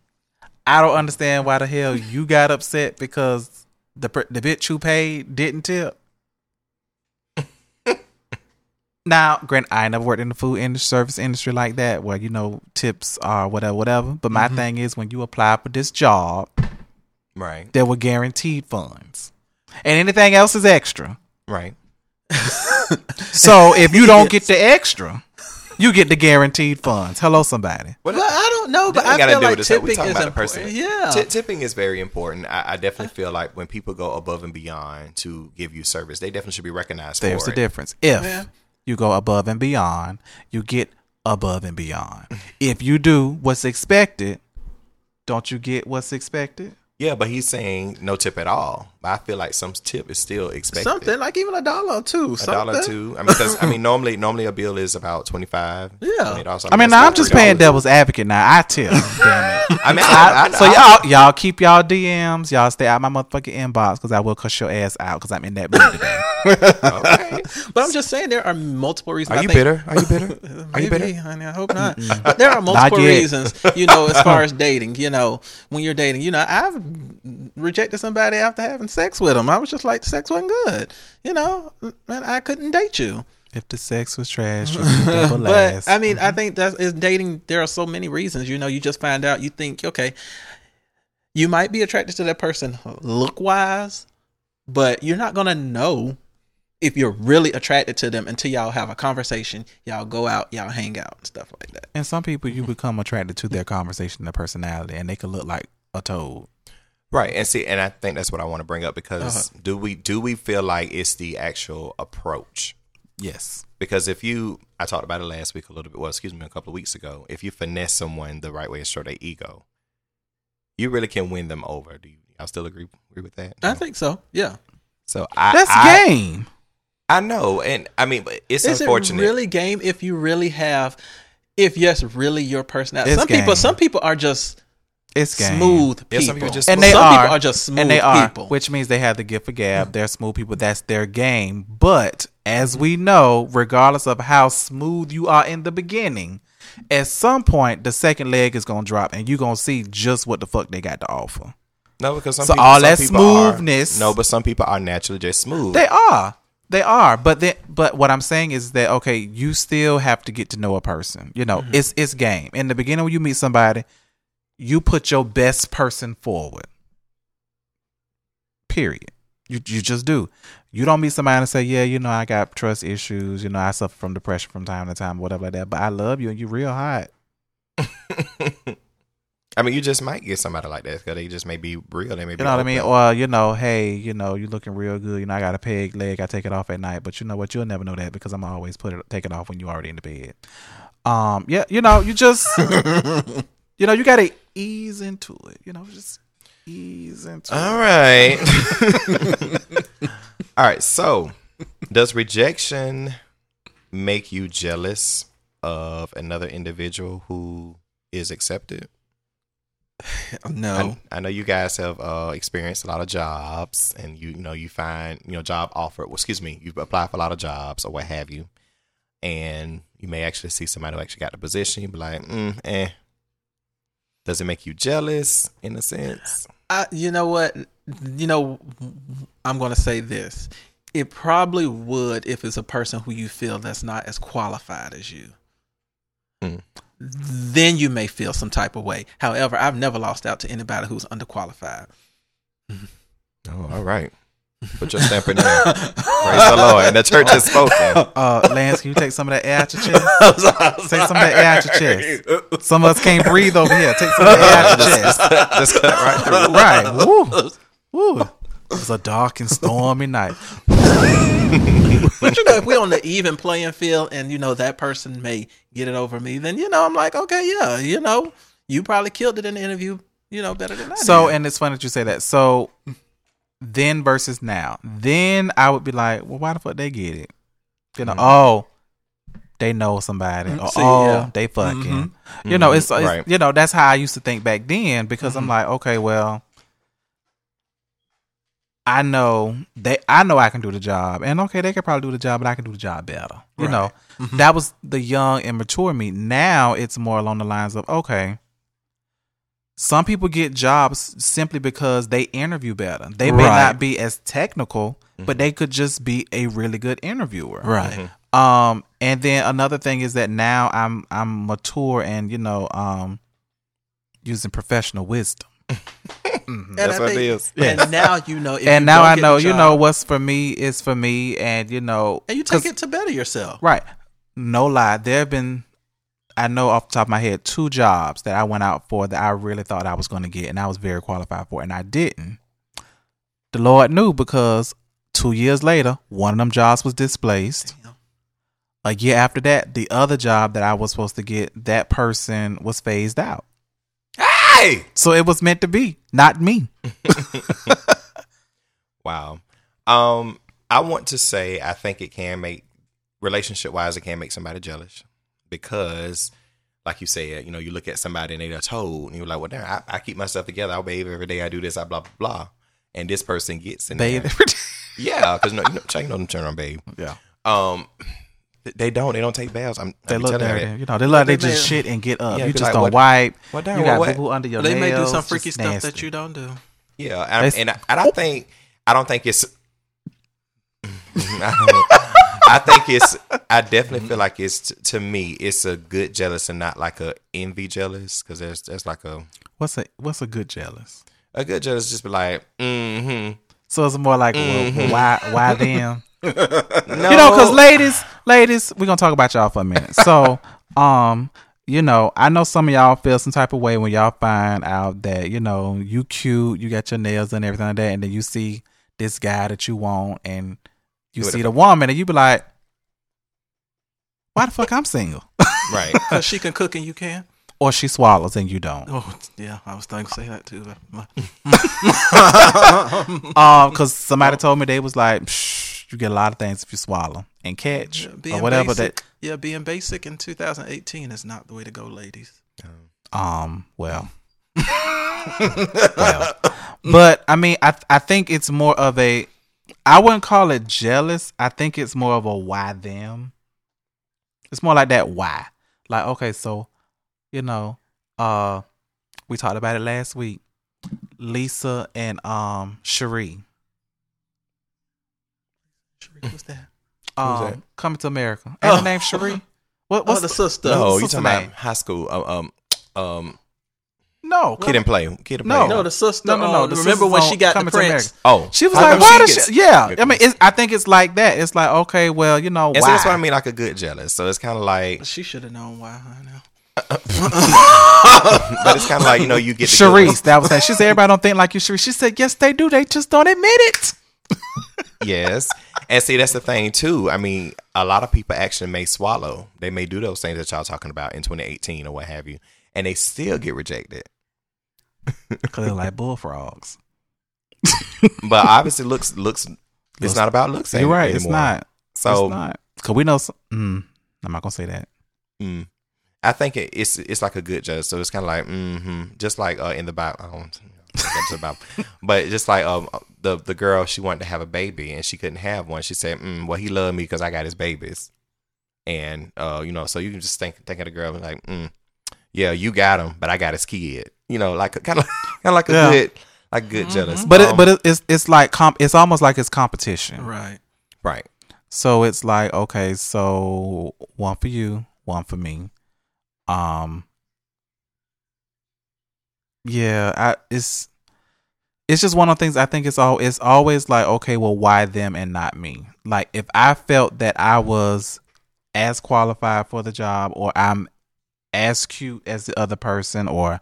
I don't understand why the hell you got upset because the the bitch who paid didn't tip. now, grant I never worked in the food industry, service industry like that, where you know tips are whatever, whatever. But my mm-hmm. thing is, when you apply for this job, Right. there were guaranteed funds, and anything else is extra. Right. So if you don't get the extra, you get the guaranteed funds. Hello, somebody. But well, I don't know, but I gotta feel do like it. Tipping talking is about the important. person. Yeah. Ti- tipping is very important. I, I definitely uh. feel like when people go above and beyond to give you service, they definitely should be recognized There's for the it. difference. If Yeah. you go above and beyond, you get above and beyond. if you do what's expected, don't you get what's expected? Yeah, but he's saying no tip at all. But I feel like some tip is still expected. Something like even a dollar or two. a dollar or two. I mean, because I mean, normally, normally a bill is about twenty five. Yeah. I mean, now I'm just paying devil's advocate. Now I tip. damn it. I mean, I- I, I, so y'all, y'all keep y'all DMs. Y'all stay out my motherfucking inbox because I will cuss your ass out because I'm in that mood today. okay. But I'm just saying there are multiple reasons. Are I you think- bitter? Are you bitter? Are you bitter? honey, I hope not. But there are multiple reasons, you know, as far as dating. You know, when you're dating, you know, I've rejected somebody after having sex with them. I was just like, the sex wasn't good. You know, man, I couldn't date you. if the sex was trash, you would never But. I mean, I mm-hmm. think that is dating. There are so many reasons. You know, you just find out. You think, okay, you might be attracted to that person look wise, but you're not gonna know if you're really attracted to them until y'all have a conversation. Y'all go out, y'all hang out, and stuff like that. and some people you mm-hmm. become attracted to their conversation, their personality, and they could look like a toad. Right, and see, and I think that's what I want to bring up because Uh-huh. do we do we feel like it's the actual approach? Yes. Because if you, I talked about it last week a little bit. Well, excuse me, a couple of weeks ago. If you finesse someone the right way and show their ego, you really can win them over. Do you? I still agree agree with that. I think so. Yeah. so. I, That's I, game. I know, and I mean, but it's Is it unfortunate. really game if you really have, if yes, really your personality? It's some game. people, some people are just It's game. smooth people. Yeah, some people just and smooth. they some are, people are just smooth and they are, people. which means they have the gift of gab. They're smooth people. That's their game. But as we know, regardless of how smooth you are in the beginning, at some point the second leg is gonna drop, and you're gonna see just what the fuck they got to offer. No, because some So people, all some that people are- smoothness- no, but some people are naturally just smooth. They are. They are, but then, but what I'm saying is that okay, you still have to get to know a person. You know, mm-hmm. it's it's game. In the beginning, when you meet somebody, you put your best person forward. Period. You you just do. You don't meet somebody and say, yeah, you know, I got trust issues. You know, I suffer from depression from time to time, whatever like that. But I love you and you real hot. I mean, you just might get somebody like that because they just may be real. They may be You know what I mean? Or you know, hey, you know, you looking real good. You know, I got a peg leg. I take it off at night, but you know what? You'll never know that because I'm always put it take it off when you're already in the bed. Um, yeah, you know, you just, you know, you got to ease into it. You know, just ease into it. All right. All right. So, does rejection make you jealous of another individual who is accepted? No. I, I know you guys have uh, experienced a lot of jobs, and you you know you find you know job offer. Well, excuse me, you apply for a lot of jobs or what have you, and you may actually see somebody who actually got the position. You be like, mm, eh. Does it make you jealous in a sense? I, you know what? You know, I'm going to say this. It probably would if it's a person who you feel that's not as qualified as you. Hmm. Then you may feel some type of way. However, I've never lost out to anybody who's underqualified. Oh, all right. Put your stamp in there. Praise the Lord. And the church has spoken. Uh, Lance, can you take some of that air out your chest? take some of that air out your chest. Some of us can't breathe over here. Take some of that air out your chest. Just cut right through. Right. Woo. Woo. It was a dark and stormy night. But you know, if we're on the even playing field and you know that person may get it over me, then you know I'm like, okay, yeah, you know, you probably killed it in the interview, you know, better than I So, did. and it's funny that you say that. So, then versus now, then I would be like, well, why the fuck they get it? You know, mm-hmm. oh, they know somebody. Mm-hmm. Or, See, oh, yeah. they fucking. Mm-hmm. You know, it's, it's Right. you know that's how I used to think back then because I'm like, okay, well, I know they, I know I can do the job, and okay, they could probably do the job, but I can do the job better. You know, that was the young and mature me. Now it's more along the lines of okay. Some people get jobs simply because they interview better. They may Right. not be as technical, but they could just be a really good interviewer. right. Um, and then another thing is that now I'm I'm mature and you know um using professional wisdom. And That's I what it think- is. And now you know. If and you now don't I get know the you know what's for me is for me, and you know and you take it to better yourself. right. No lie, there have been I know off the top of my head two jobs that I went out for that I really thought I was going to get, and I was very qualified for, and I didn't. The Lord knew because two years later, one of them jobs was displaced. A year after that, the other job that I was supposed to get, that person was phased out. Hey! So it was meant to be, not me. Wow. Um, I want to say I think it can make relationship wise it can make somebody jealous because like you said, you know, you look at somebody and they're told and you're like, well damn, I, I keep myself together, I bathe every day, I do this, I blah blah blah. And this person gets in Bathe there. every day. Yeah, because no, you know, you know them turn on babe. Yeah. Um they don't. They don't take baths. I'm, They I'm look telling you that. You know, they look they They just may- shit and get up. Yeah, you just like, don't what- wipe. what damn, you got what- boo boo under your They nails. may do some freaky stuff that you don't do. Yeah, and, and I, and I think I don't think it's. I, don't- I think it's. I definitely feel like it's to me. It's a good jealous and not like a envy jealous because there's there's like a What's a what's a good jealous? a good jealous just be like mm-hmm. So it's more like, well, well, why, why them? No, You know, because ladies, ladies, we're gonna talk about y'all for a minute. So, um, you know, I know some of y'all feel some type of way when y'all find out that you know you cute, you got your nails and everything like that, and then you see this guy that you want, and you see the woman, and you be like, why the fuck I'm single? right. Because she can cook and you can. or she swallows and you don't. Oh, yeah. I was thinking to say that too. Um, because somebody told me they was like, Psh, you get a lot of things if you swallow and catch Being or whatever basic, that. Yeah, being basic in 2018 is not the way to go, ladies. Um, well, well, but I mean, I I think it's more of a. I wouldn't call it jealous. I think it's more of a why them. It's more like that why. Like okay, so you know, uh, we talked about it last week. Lisa and um Cherie. What's that? Um, that? coming to America. Ain't Oh. her name Cherie? What, Oh, what's the the, sister. No, you what's talking the about high school? Um, um, um no? kid and play. Kid and No. play. No, the sister. No, no, no, uh, the remember when she got the prince? Oh, She was How like, come "Why she does gets- she?" Yeah, I mean, it's, I think it's like that. It's like, okay, well, you know, And why? so that's what I mean, like a good jealous. So it's kind of like She should have known why. I know. but it's kind of like you know you get the good. Sharice, that was that. She said everybody don't think like you, Sharice. She said yes, they do. They just don't admit it. Yes. And see, that's the thing too. I mean, a lot of people actually may swallow. They may do those things that y'all talking about in 2018 or what have you, and they still get rejected. Cause they're like bullfrogs. But obviously, looks looks. It's not about looks. You're right. It's not. So it's not. Cause we know. Some, mm, I'm not gonna say that. mm, I think it, it's it's like a good judge. So it's kind of like mm-hmm, just like uh, in the Bible. I don't get to the Bible. but just like um the the girl, she wanted to have a baby and she couldn't have one. She said, mm, "Well, he loved me because I got his babies." And uh, you know, so you can just think think of the girl like, mm, "Yeah, you got him, but I got his kid." You know, like kind of kind of like a Yeah. good like good jealous. But it, Um, but it, it's it's like comp. It's almost like it's competition. Right. right. So it's like okay, so one for you, one for me. Um. Yeah, I it's it's just one of the things I think it's all it's always like okay, well, why them and not me? Like if I felt that I was as qualified for the job, or I'm as cute as the other person, or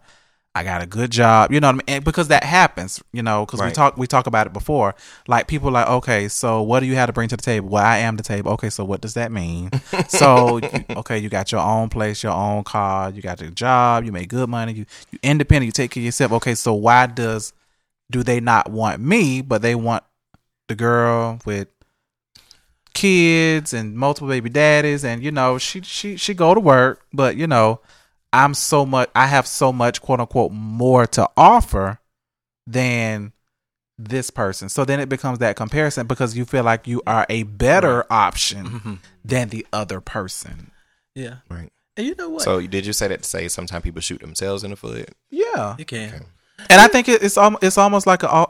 I got a good job, you know what I mean? And because that happens, you know, because we talk we talk about it before. Like people are like, okay, so what do you have to bring to the table? Well, I am the table. Okay, so what does that mean? so okay, you got your own place, your own car, you got your job, you make good money, you you independent, you take care of yourself. Okay, so why does do they not want me, but they want the girl with kids and multiple baby daddies and you know she she she go to work but you know i'm so much i have so much quote unquote more to offer than this person so then it becomes that comparison because you feel like you are a better option mm-hmm. than the other person Yeah. Right. And you know what? So did you say that to say sometimes people shoot themselves in the foot? yeah you can. and i think it's it's almost like a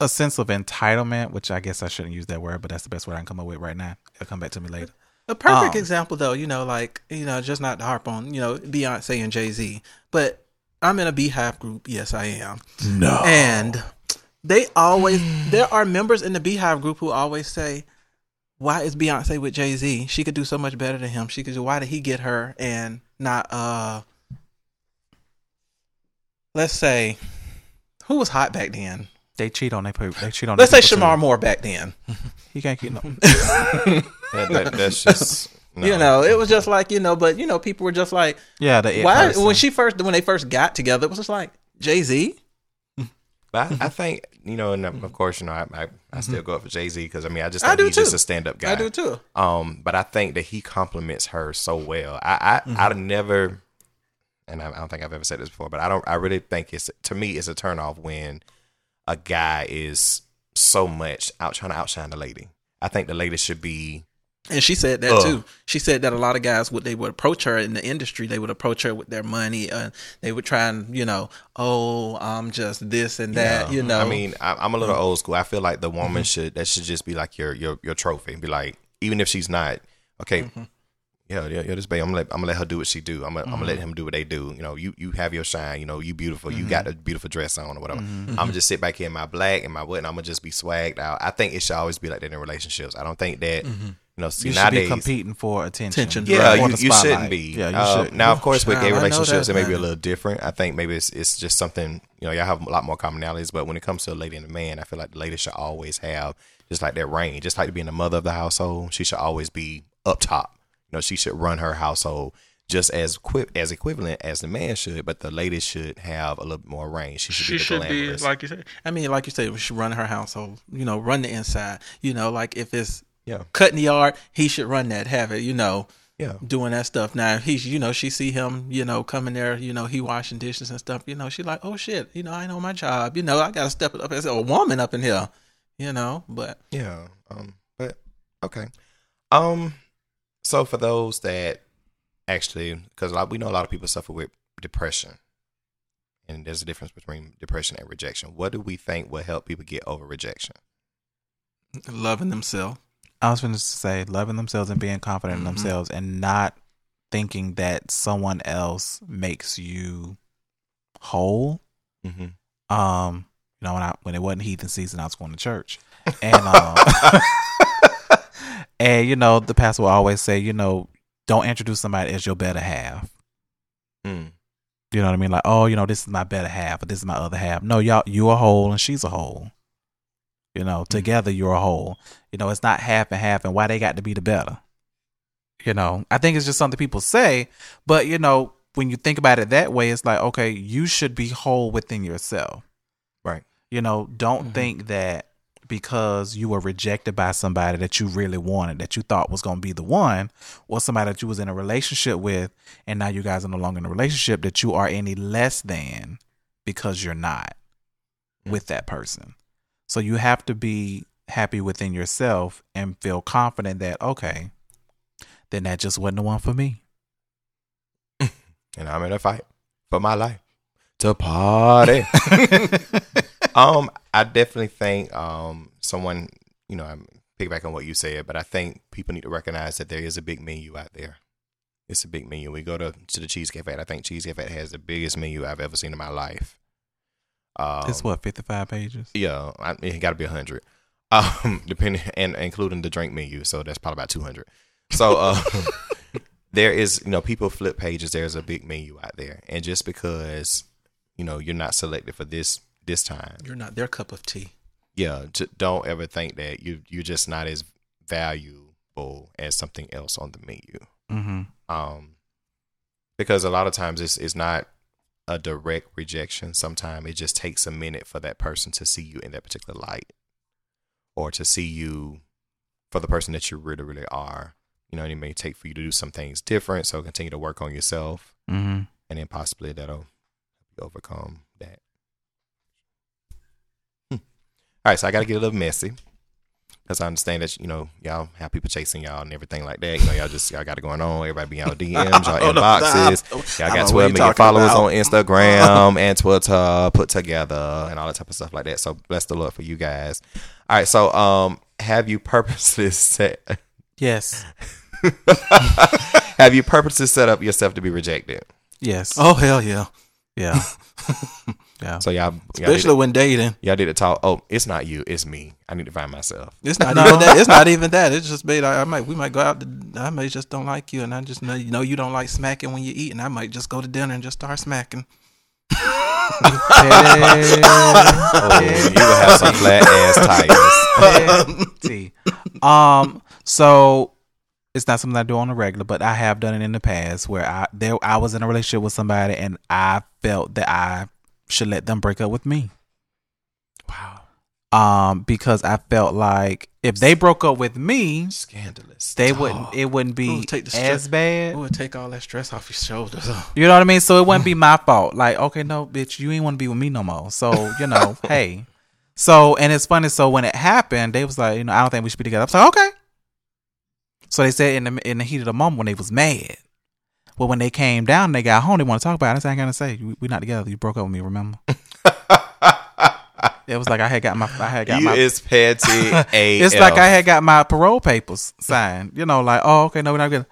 a sense of entitlement which i guess i shouldn't use that word but that's the best word i can come up with right now it'll come back to me later A perfect Um, example, though, you know, like you know, just not to harp on, you know, Beyonce and Jay Z, but I'm in a BeyHive group. Yes, I am. no And they always there are members in the BeyHive group who always say, "Why is Beyonce with Jay Z? She could do so much better than him. She could. Why did he get her and not uh? Let's say, who was hot back then? they cheat on their poop they cheat on Let's say too. Shemar Moore back then. he can't keep no That, that, that's just no. You know, it was just like you know, but you know, people were just like, Yeah, the why? person. When she first when they first got together, it was just like Jay Z. But I, I think you know, and of course, you know, I I, I still go up for Jay Z because I mean, I just I do he's just a stand up guy. I do too. Um, but I think that he compliments her so well. I I I'd never, and I, I don't think I've ever said this before, but I don't. I really think it's to me it's a turnoff when a guy is so much out trying to outshine the lady. I think the lady should be And she said that Ugh. too. She said that a lot of guys would they would approach her in the industry. They would approach her with their money, and they would try and you know, oh, I'm just this and that. Yeah. You know, I mean, I, I'm a little mm. old school. I feel like the woman mm-hmm. should that should just be like your your your trophy. And be like, even if she's not okay. Mm-hmm. Yeah, yeah, yeah. This baby, I'm gonna let, I'm gonna let her do what she do. I'm gonna, I'm gonna let mm-hmm. him do what they do. You know, you you have your shine. You know, you beautiful. You got mm-hmm. a beautiful dress on or whatever. Mm-hmm. I'm gonna just sit back here in my black and my what, and I'm gonna just be swagged out. I think it should always be like that in relationships. I don't think that you know. See, you should nowadays, be competing for attention. Attention, yeah, For you, the you spotlight. shouldn't be. Yeah, you um, Uh, should. Now, of course, with gay relationships, that, it may be a little different. I think maybe it's it's just something you know. Y'all have a lot more commonalities, but when it comes to a lady and a man, I feel like the lady should always have just like that reign, just like being the mother of the household. She should always be up top. You know, she should run her household just as equi- as equivalent as the man should, but the lady should have a little bit more reign. She should she be the should be like you said. I mean, like you said, she should run her household. You know, run the inside. You know, like if it's yeah, cutting the yard, he should run that. Have it. You know, yeah. doing that stuff. Now he's, you know, she see him, you know, coming there, you know, he washing dishes and stuff. You know, she like, oh shit, you know, I know my job. You know, I gotta step it up as a woman up in here. You know, but Yeah. Um. But okay. Um. So for those that actually, because we know a lot of people suffer with depression, and there's a difference between depression and rejection. What do we think will help people get over rejection? loving themselves. I was going to say loving themselves and being confident in themselves and not thinking that someone else makes you whole. Mm-hmm. Um, you know, when I when it wasn't heathen season, I was going to church, and um, and you know, the pastor will always say, you know, don't introduce somebody as your better half. Mm. You know what I mean? Like, oh, you know, this is my better half, or this is my other half. No, y'all, you a whole and she's a whole. You know, together you're a whole. You know, it's not half and half, and why they got to be the better. You know, I think it's just something people say, but you know, when you think about it that way, it's like, okay, you should be whole within yourself. Right. You know, don't think that because you were rejected by somebody that you really wanted, that you thought was going to be the one, or somebody that you was in a relationship with, and now you guys are no longer in a relationship, that you are any less than because you're not mm. with that person. So you have to be happy within yourself and feel confident that, okay, then that just wasn't the one for me. and I'm in a fight for my life to party. um, I definitely think um someone, you know, I'm piggyback on what you said, but I think people need to recognize that there is a big menu out there. It's a big menu. We go to to the Cheese Cafe. I think Cheese Cafe has the biggest menu I've ever seen in my life. Um, it's what, 55 pages? Yeah, I, it got to be hundred, um, depending and including the drink menu. So that's probably about two hundred. So uh, there is, you know, people flip pages. There's a big menu out there, and just because you know you're not selected for this this time, You're not their cup of tea. yeah, j- don't ever think that you you're just not as valuable as something else on the menu. Mm-hmm. Um, because a lot of times it's it's not a direct rejection. Sometimes it just takes a minute for that person to see you in that particular light, or to see you for the person that you really really are. You know, and it may take for you to do some things different. So continue to work on yourself, Mm-hmm. and then possibly that'll help you overcome that. Hmm. All right, so I got to get a little messy. Because I understand that, you know, y'all have people chasing y'all and everything like that. You know, y'all just, y'all got it going on. Everybody be y'all DMs, y'all no, inboxes. Y'all got know what 12 you million talking followers about. on Instagram and Twitter put together and all that type of stuff like that. So bless the Lord for you guys. All right, so um, have you purposely set, Yes. have you purposely set up yourself to be rejected? Yes. Oh hell yeah! yeah. Yeah. So y'all, y'all did, Especially when dating. y'all did it talk. Oh, it's not you, it's me. I need to find myself. It's not even that. It's not even that. It's just made. I, I might. We might go out. To, I may just don't like you, and I just know you know you don't like smacking when you eat, and I might just go to dinner and just start smacking. Oh, you will have some flat ass tires. See. Um. So it's not something I do on a regular, but I have done it in the past where I there I was in a relationship with somebody and I felt that I should let them break up with me. Wow, Um, because I felt like if they broke up with me, scandalous. they wouldn't. It wouldn't be Ooh, take the as bad. It would take all that stress off your shoulders. You know what I mean? So it wouldn't be my fault. Like, okay, no, bitch, you ain't want to be with me no more. So, you know, hey. So, and it's funny. So when it happened, they was like, you know, I don't think we should be together. I was like, okay. So they said in the in the heat of the moment when they was mad. Well, when they came down, they got home. They want to talk about it. I said, I ain't gonna say we, we not together. You broke up with me. Remember? it was like I had got my I had got You my. is petty. it's like I had got my parole papers signed. You know, like oh okay, no, we're not together.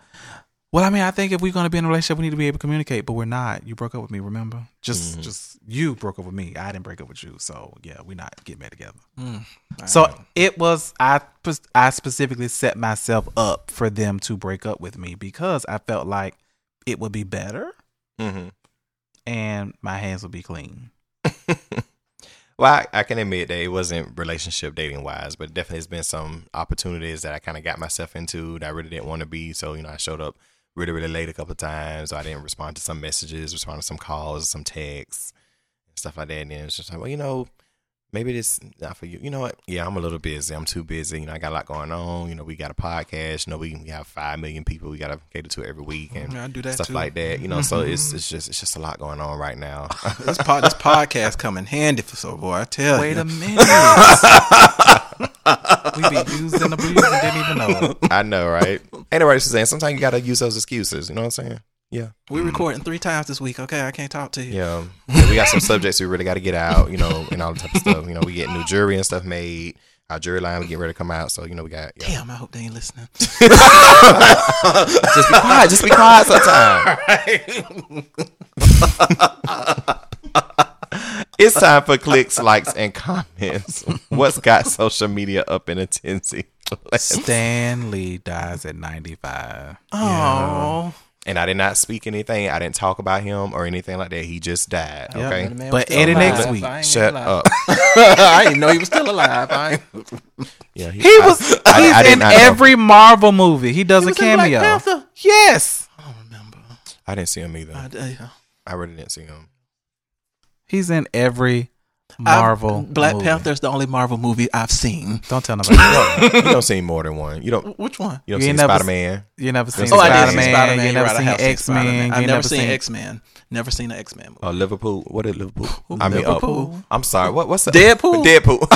Well, I mean, I think if we're gonna be in a relationship, we need to be able to communicate. But we're not. You broke up with me. Remember? Just, mm-hmm. just you broke up with me. I didn't break up with you. So yeah, we're not getting back together. Mm, so it was. I I specifically set myself up for them to break up with me because I felt like it would be better hmm and my hands would be clean. Well, I, I can admit that it wasn't relationship dating wise, but definitely has been some opportunities that I kind of got myself into that I really didn't want to be. So you know, I showed up really really late a couple of times. I didn't respond to some messages, respond to some calls, some texts, stuff like that. And then it's just like, well, you know, maybe this not for you. You know what? Yeah, I'm a little busy. I'm too busy. You know, I got a lot going on. You know, we got a podcast. You know, we, we have five million people we got to cater to every week and Yeah, I do that stuff too. like that. You know, so mm-hmm. it's it's just it's just a lot going on right now. this pod, this podcast come in handy for so boy. I tell Wait you. Wait a minute. we be used and abused and didn't even know. it. I know, right? Ain't nobody saying sometimes you gotta use those excuses. You know what I'm saying? Yeah, we're recording three times this week. Okay, I can't talk to you. yeah. Yeah, we got some subjects we really got to get out. You know, and all the type of stuff. You know, we get new jury and stuff made. Our jury line we get ready to come out. So you know, we got. Yeah. Damn, I hope they ain't listening. Just be quiet. Just be quiet sometime. it's time for clicks, likes, and comments. What's got social media up in a tensy? Stan Lee dies at 95. Oh, and I did not speak anything. I didn't talk about him or anything like that. He just died. Yeah, okay, But was still Eddie next week. Shut up. I didn't know he was still alive. I Yeah, He was I- he's I did in not know. every Marvel movie. He does He a was in Black cameo. Yes. I don't remember. I didn't see him either. I, uh, I, I really didn't see him. He's in every I've- Marvel. Black movie. Panther's the only Marvel movie I've seen. Don't tell nobody. you don't see more than one. You don't. Which one? You don't You see Spider Man. you never seen Oh, Oh, I Spider did see Man. Spider Man. You never seen X Men. I've never seen X Men. Never seen an X Men movie. Oh, Liverpool. What is Liverpool? I mean, Liverpool. oh, I'm sorry. What? What's the Deadpool? Deadpool.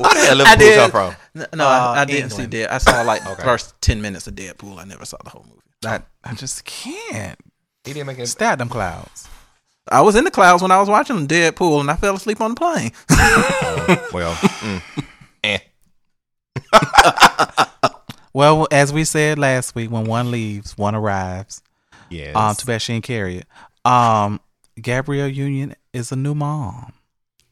Where the hell Liverpool did. come from? No, no, Uh, I, I didn't England. see Deadpool. I saw like Okay. first ten minutes of Deadpool. I never saw the whole movie. I, I just can't He didn't make it. stab them clouds. I was in the clouds when I was watching Deadpool, and I fell asleep on the plane. Well, mm, eh. Well, as we said last week, when one leaves, one arrives. Yes. Um, too bad she didn't carry it. Um, Gabrielle Union is a new mom.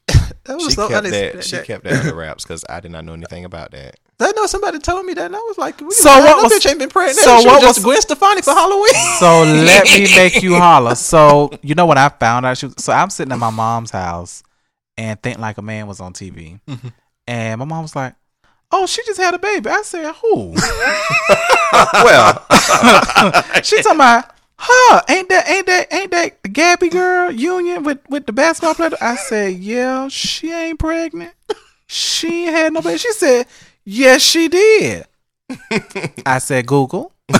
That was she so kept unexpected. that. She kept that under wraps because I did not know anything about that. I know somebody told me that, and I was like, So so what what? was- bitch ain't been pregnant. so what was just was- Gwen Stefani for Halloween? So let me make you holler. So you know what I found out she was, so I'm sitting at my mom's house and think like a man was on TV, Mm-hmm. and my mom was like, "Oh, she just had a baby." I said, "Who?" Well, she talking about, "Huh? Ain't that ain't that ain't that the Gabby girl Union with with the basketball player?" I said, "Yeah, she ain't pregnant. She ain't had no baby." She said, "Yes, she did." I said, "Google."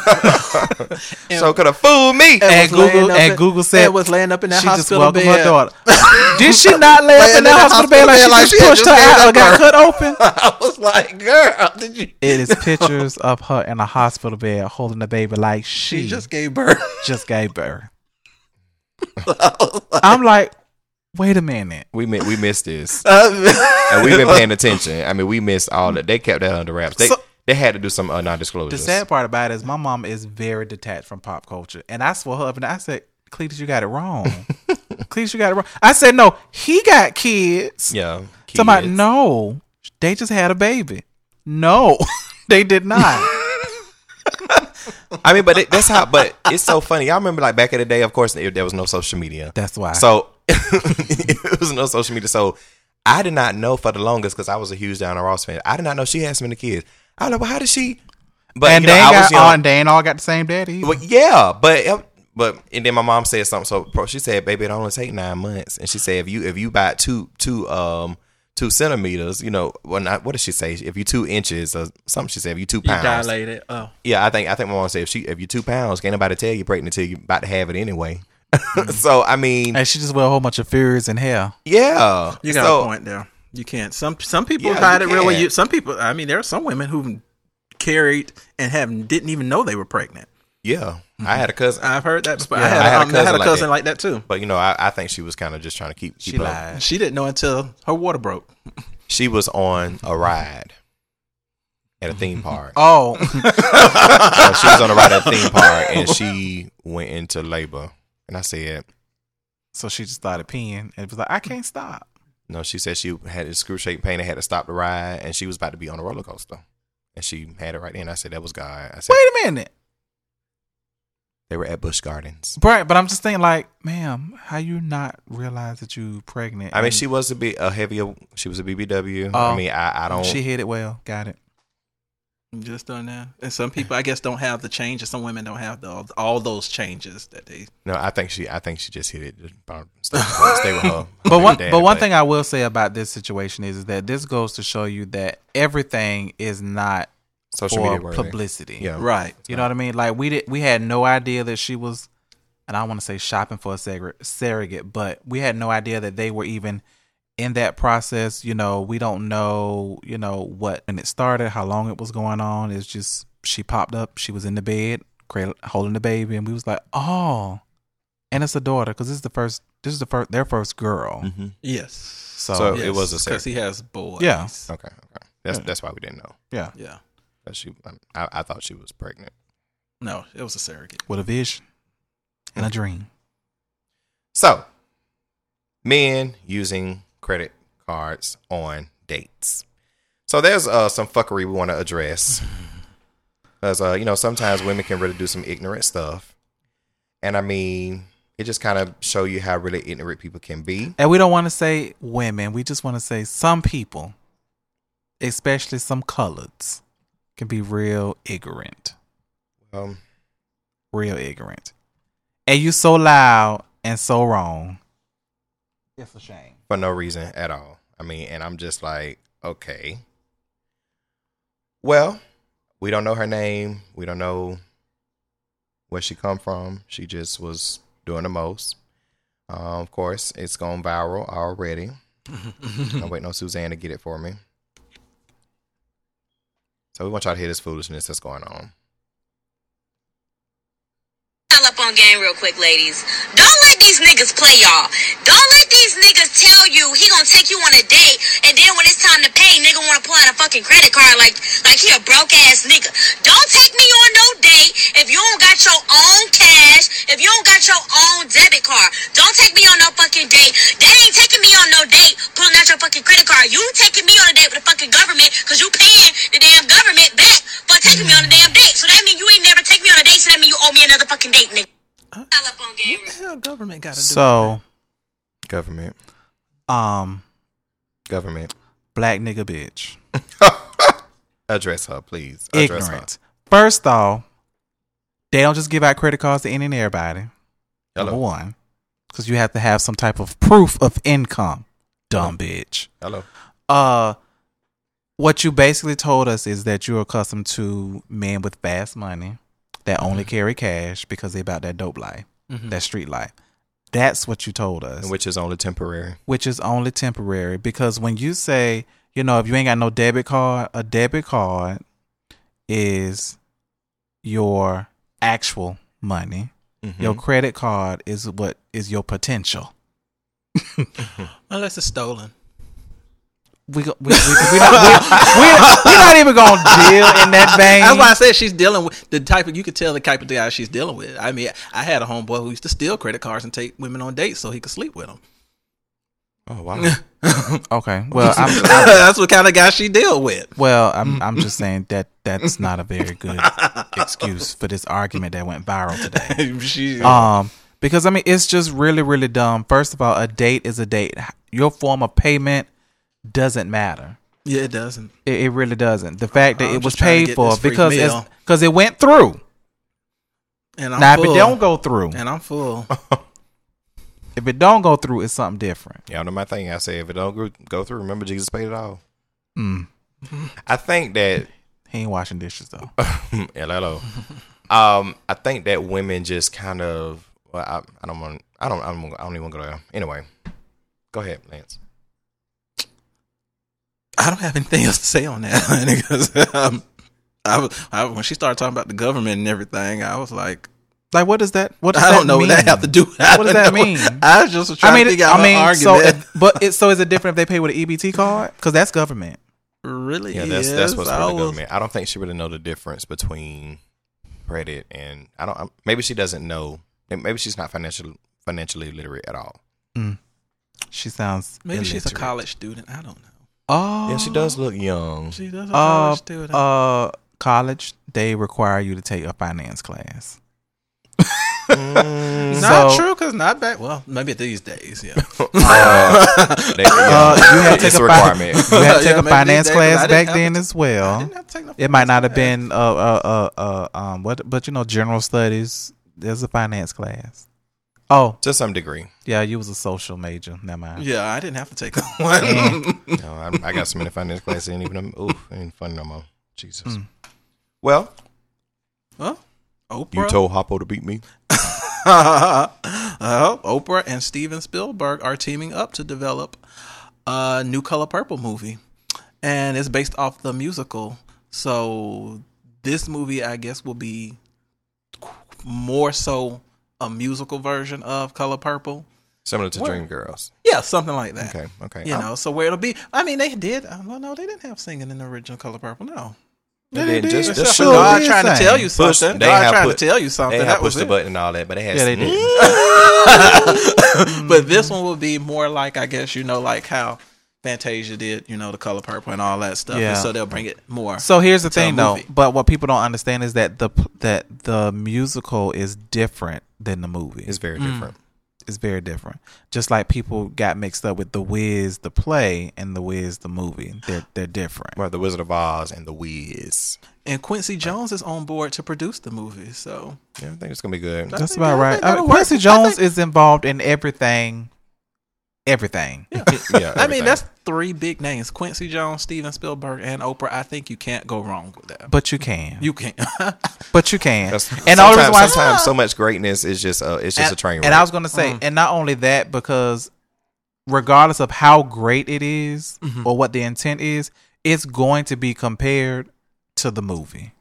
so could have fooled me. And was Google up and in- Google said and was laying up in that she just hospital welcomed bed. her daughter. Did she not lay up in in that the hospital bed like she, like just she pushed her just out or got cut open? I was like, girl, did you? It is pictures of her in a hospital bed holding the baby like she, She just just gave birth. just gave birth. I'm like, wait a minute. We mi- we missed this, Uh, and we've been paying attention. I mean, we missed all that. They kept that under wraps. They So- they had to do some uh, The non-disclosures. sad part about it is my mom is very detached from pop culture. And I swore her up and I said, Cletus, you got it wrong. Cletus, you got it wrong. I said, no, he got kids. yeah. Somebody, kids. no, they just had a baby. No, they did not. I mean, but it, that's how. But it's so funny. Y'all remember, like back in the day, of course, there there was no social media. That's why. So it was no social media. So I did not know for the longest because I was a huge Diana Ross fan. I did not know she had so many kids. I was like, well, how did she? But and you know, they I was got young. on. They all got the same daddy. either. Well, yeah, but but and then my mom said something. So bro, she said, "Baby, it only take nine months." And she said, "If you if you buy two two um two centimeters, you know, well, not what did she say? If you two inches or something, she said, if you two you pounds, dilated. Oh, yeah, I think I think my mom said if she if you two pounds, can't nobody tell you pregnant until you about to have it anyway. so I mean, and she just wear a whole bunch of furries and hair. yeah, you got so, a point there. You can't. Some some people Yeah, hide it really. can't. You, some people. I mean, there are some women who carried and have didn't even know they were pregnant. Yeah, I had a cousin, I've heard that. Yeah, I, had, I had a um, I had cousin like cousin that. like that too. but you know, I, I think she was kind of just trying to keep keep She up. lied. She didn't know until her water broke. She was on a ride at a theme park. Oh, Uh, she was on a ride at a theme park and she went into labor. And I said, so she just started peeing and it was like, I can't stop. no, she said she had excruciating pain and had to stop the ride and she was about to be on a roller coaster. And she had it right then. I said, that was God. I said, Wait a minute, they were at Busch Gardens. right? But I'm just thinking, like, ma'am, how you not realize that you pregnant? I mean, And she was a bit a heavier. She was a BBW. Oh. I mean, I, I don't. she hit it well. Got it. Just done that. And some people, I guess, don't have the changes. Some women don't have the, all those changes that they. no, I think she. I think she just hit it. Just stay, with her- stay with her. But one, Daddy, but one thing I will say about this situation is, is that this goes to show you that everything is not social for media worthy. Eh? publicity. Yeah, Right. You know what I mean? Like we did, we had no idea that she was, and I want to say shopping for a surrogate, surrogate, but we had no idea that they were even in that process. You know, we don't know, you know, what when it started, how long it was going on. It's just she popped up, she was in the bed, holding the baby, and we was like, oh, and it's a daughter because this is the first, this is the first, their first girl. Mhm. Yes. So, So- It was a because he has boys. Yeah. Okay. Okay. That's that's why we didn't know. yeah, Yeah. That she. I, I thought she was pregnant. No, it was a surrogate. with a vision and a dream. So, men using credit cards on dates. So there's uh, some fuckery we want to address. because uh, you know sometimes women can really do some ignorant stuff, and I mean it just kind of show you how really ignorant people can be. And we don't want to say women. We just want to say some people, especially some coloreds, can be real ignorant. Um, Real ignorant. And you so loud and so wrong. It's a shame. For no reason at all. I mean, and I'm just like, okay. Well, we don't know her name. We don't know where she come from. She just was doing the most. Uh, of course, it's gone viral already. I'm waiting on Suzanne to get it for me. So we want y'all to hear this foolishness that's going on. All up on game real quick, ladies. Don't let these niggas play y'all. Don't let these niggas tell you he gonna take you on a date, and then when it's time to pay, nigga wanna pull out a fucking credit card like like he a broke ass nigga. Don't take me on no date if you don't got your own cash, if you don't got your own debit card. Don't take me on no fucking date. They ain't taking me on no date pulling out your fucking credit card. You taking me on a date with the fucking government because you paying the damn government back for taking me on a damn date. So that means you ain't never take me on a date, so that mean you owe me another fucking date, nigga. All up on game. What the hell government got to do? So, Government, um, government, black nigga bitch. address her, please. Address Ignorant. First off, they don't just give out credit cards to any and everybody. her. Number Hello, one. Because you have to have some type of proof of income. Dumb bitch. hello. Uh what you basically told us is that you're accustomed to men with fast money that only Mm-hmm. carry cash because they about that dope life, that street life. That's what you told us, which is only temporary. which is only temporary. Because when you say, you know, if you ain't got no debit card, a debit card is your actual money. Mhm. Your credit card is what is your potential. Unless it's stolen. We go, we, we, we, not, we, we, we're not even gonna deal in that vein. That's why I said she's dealing with the type of. You could tell the type of guy she's dealing with. I mean, I had a homeboy who used to steal credit cards and take women on dates so he could sleep with them. Oh wow. Okay, well, I'm, I'm That's what kind of guy she deal with. well, I'm I'm just saying that that's not a very good excuse for this argument that went viral today. she, Um, because I mean, it's just really, really dumb. First of all, a date is a date. Your form of payment doesn't matter. yeah, it doesn't. It, it really doesn't. The fact that I'm it was just trying to paid for because it's because it went through. And I'm now, full. if it don't go through, and I'm full. if it don't go through, it's something different. Y'all know my thing. I say if it don't go- go through, remember Jesus paid it all. Mm. I think that He ain't washing dishes though. hello. Um, I think that women just kind of. Well, I, I don't want. I don't. I don't. I don't even want to go there. Anyway, go ahead, Lance. I don't have anything else to say on that because um, I was I, when she started talking about the government and everything, I was like, Like, what does that? What does I that don't know mean? what that have to do. I What does that know. mean? I was just trying I mean, to figure out I mean, her so, if, but it so is it different if they pay with an EBT card? Because that's government. really, Yeah, that's that's is. what's I really was- government. I don't think she really know the difference between credit and I don't. Maybe she doesn't know. Maybe she's not financially financially literate at all. She sounds Maybe she's a college student. I don't know. Oh, Yeah, she does look young. She does a Uh, college student. uh, college they require you to take a finance class. Mm, not true, because not back. Well, maybe these days, yeah. uh, they- yeah, Uh, you had to it's take a a fi- requirement. You had to take Yeah, a finance these days, 'cause I class back then to- as well. didn't have to take no It might not have finance been uh uh uh, uh um what but you know general studies. There's a finance class. Oh to some degree. yeah, you was a social major. Never mind. Yeah, I didn't have to take that one. No, I, I got so many finance classes. Ain't even. Ooh, I ain't fun no more. Jesus. Mm. Well, well, Oprah. you told Hoppo to beat me. uh, Oprah and Steven Spielberg are teaming up to develop a new Color Purple movie, and it's based off the musical. So this movie, I guess, will be more so a musical version of Color Purple. Similar to Where? Dreamgirls. Yeah, something like that. Okay, okay. You I'm- know, so where it'll be. I mean, they did. uh, Well, no, they didn't have singing in the original Color Purple. No. They did. Just, Except just for show God trying to tell you Push- something. they God have trying put- to tell you something. They had That was pushed the it. button and all that, but they had Yeah, they did. but this one will be more like I guess you know like how Fantasia did, you know, the color purple and all that stuff. Yeah. And so they'll bring it more. So here's the thing, though. But what people don't understand is that the that the musical is different than the movie. It's very Mm. different. It's very different. Just like people got mixed up with the Wiz the play and the Wiz the movie. They're they're different. Well, the Wizard of Oz and the Wiz. and Quincy Jones is on board to produce the movie. So Yeah, I think it's gonna be good. That's about right. think that'll Uh, work. Quincy Jones think- is involved in everything. Everything. yeah, I mean, that's three big names: Quincy Jones, Steven Spielberg, and Oprah. I think you can't go wrong with that. But you can. You can't. but you can. That's- And the only reason sometimes, why sometimes so much greatness is just uh, it's just and, a train wreck. and I was going to say, and not only that, because regardless of how great it is or what the intent is, it's going to be compared to the movie.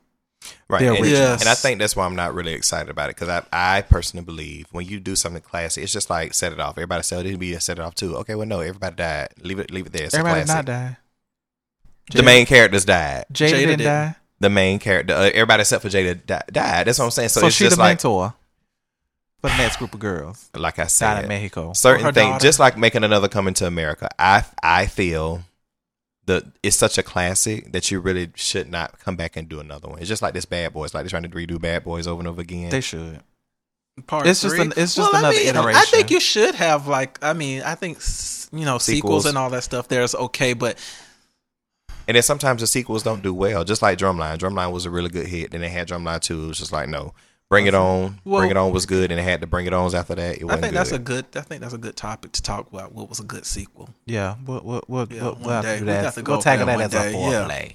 Right, the and, original. Yes. and I think that's why I'm not really excited about it because I, I personally believe when you do something classic, it's just like set it off. Everybody said it'd be set it off too. Okay, well no, everybody died. Leave it, leave it there. It's Everybody a did not classic. die. The main characters died. Jada, Jada didn't didn't. die. The main character, uh, everybody except for Jada di- died. That's what I'm saying. So, So, it's she's just the like, mentor for the next group of girls like I down said, in Mexico. Certain her things, daughter. just like making another coming to America. I I feel the it's such a classic that you really should not come back and do another one. It's just like this Bad Boys, like they're trying to redo Bad Boys over and over again. They should. Part It's just three. an- it's just I another mean, I think you should have like. I mean, I think you know sequels, Sequels. and all that stuff. There's okay, but and then sometimes the sequels don't do well, just like Drumline. Drumline was a really good hit. Then they had Drumline two. It was just like no, Bring It On. Well- Bring It On was good, and they had to Bring It Ons after that. It I wasn't think good. that's a good. I think that's a good topic to talk about. What was a good sequel? Yeah, we'll we'll we'll, Yeah, we'll, we'll have day. to do We that. got to go we'll tackle that one as a day, yeah.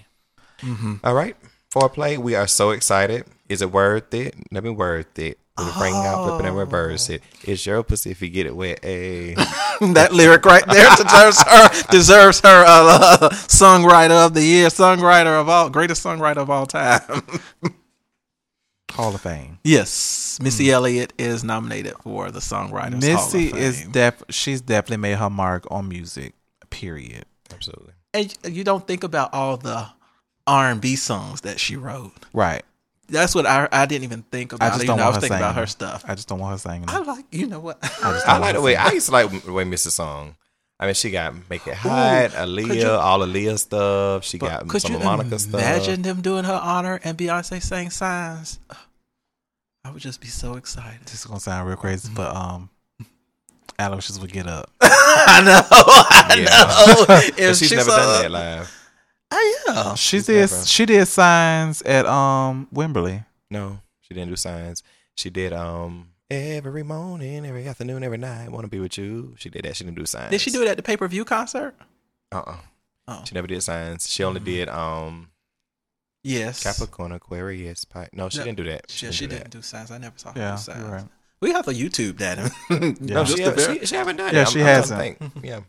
foreplay. All right. Foreplay, we are so excited. Is it worth it? Let me worth it. With a ring out, flipping and reverse it. It's your pussy if you get it wet. Hey. that lyric right there deserves her deserves her uh, songwriter of the year, songwriter of all greatest songwriter of all time. Hall of Fame. yes, Missy mm. Elliott is nominated for the songwriters. Missy Hall of is def she's definitely made her mark on music. Period. Absolutely. and you don't think about all the R and B songs that she wrote. Right. That's what I I didn't even think I about. just don't You know, I was her thinking about her stuff. I just don't want her singing. I like you know what. I like the way I used to like the way Mrs. Song. I mean, she got Make It Hot, Aaliyah, you- all Aaliyah stuff. She But got could some you of Monica stuff. imagine them doing her honor and Beyonce sang signs? I would just be so excited. This is gonna sound real crazy, but um, Aloysius would get up. I know. I Yeah. know. But If she's she never saw- done that live. Oh, yeah. She did. never- She did signs at um Wembley. No, she didn't do signs. She did um every morning, every afternoon, every night. Want to be with you. She did that. She didn't do signs. Did she do it at the pay per view concert? Uh uh Oh. She never did signs. She only did um Yes. Capricorn, Aquarius, Pi- No, she No, didn't do that. Yeah, didn't she do didn't do signs. I never saw her Yeah, do signs. right. We have to YouTube that. That. No, she, a haven't, bit. she, she haven't done Yeah, it. she I'm, I'm hasn't. trying to think. Yeah.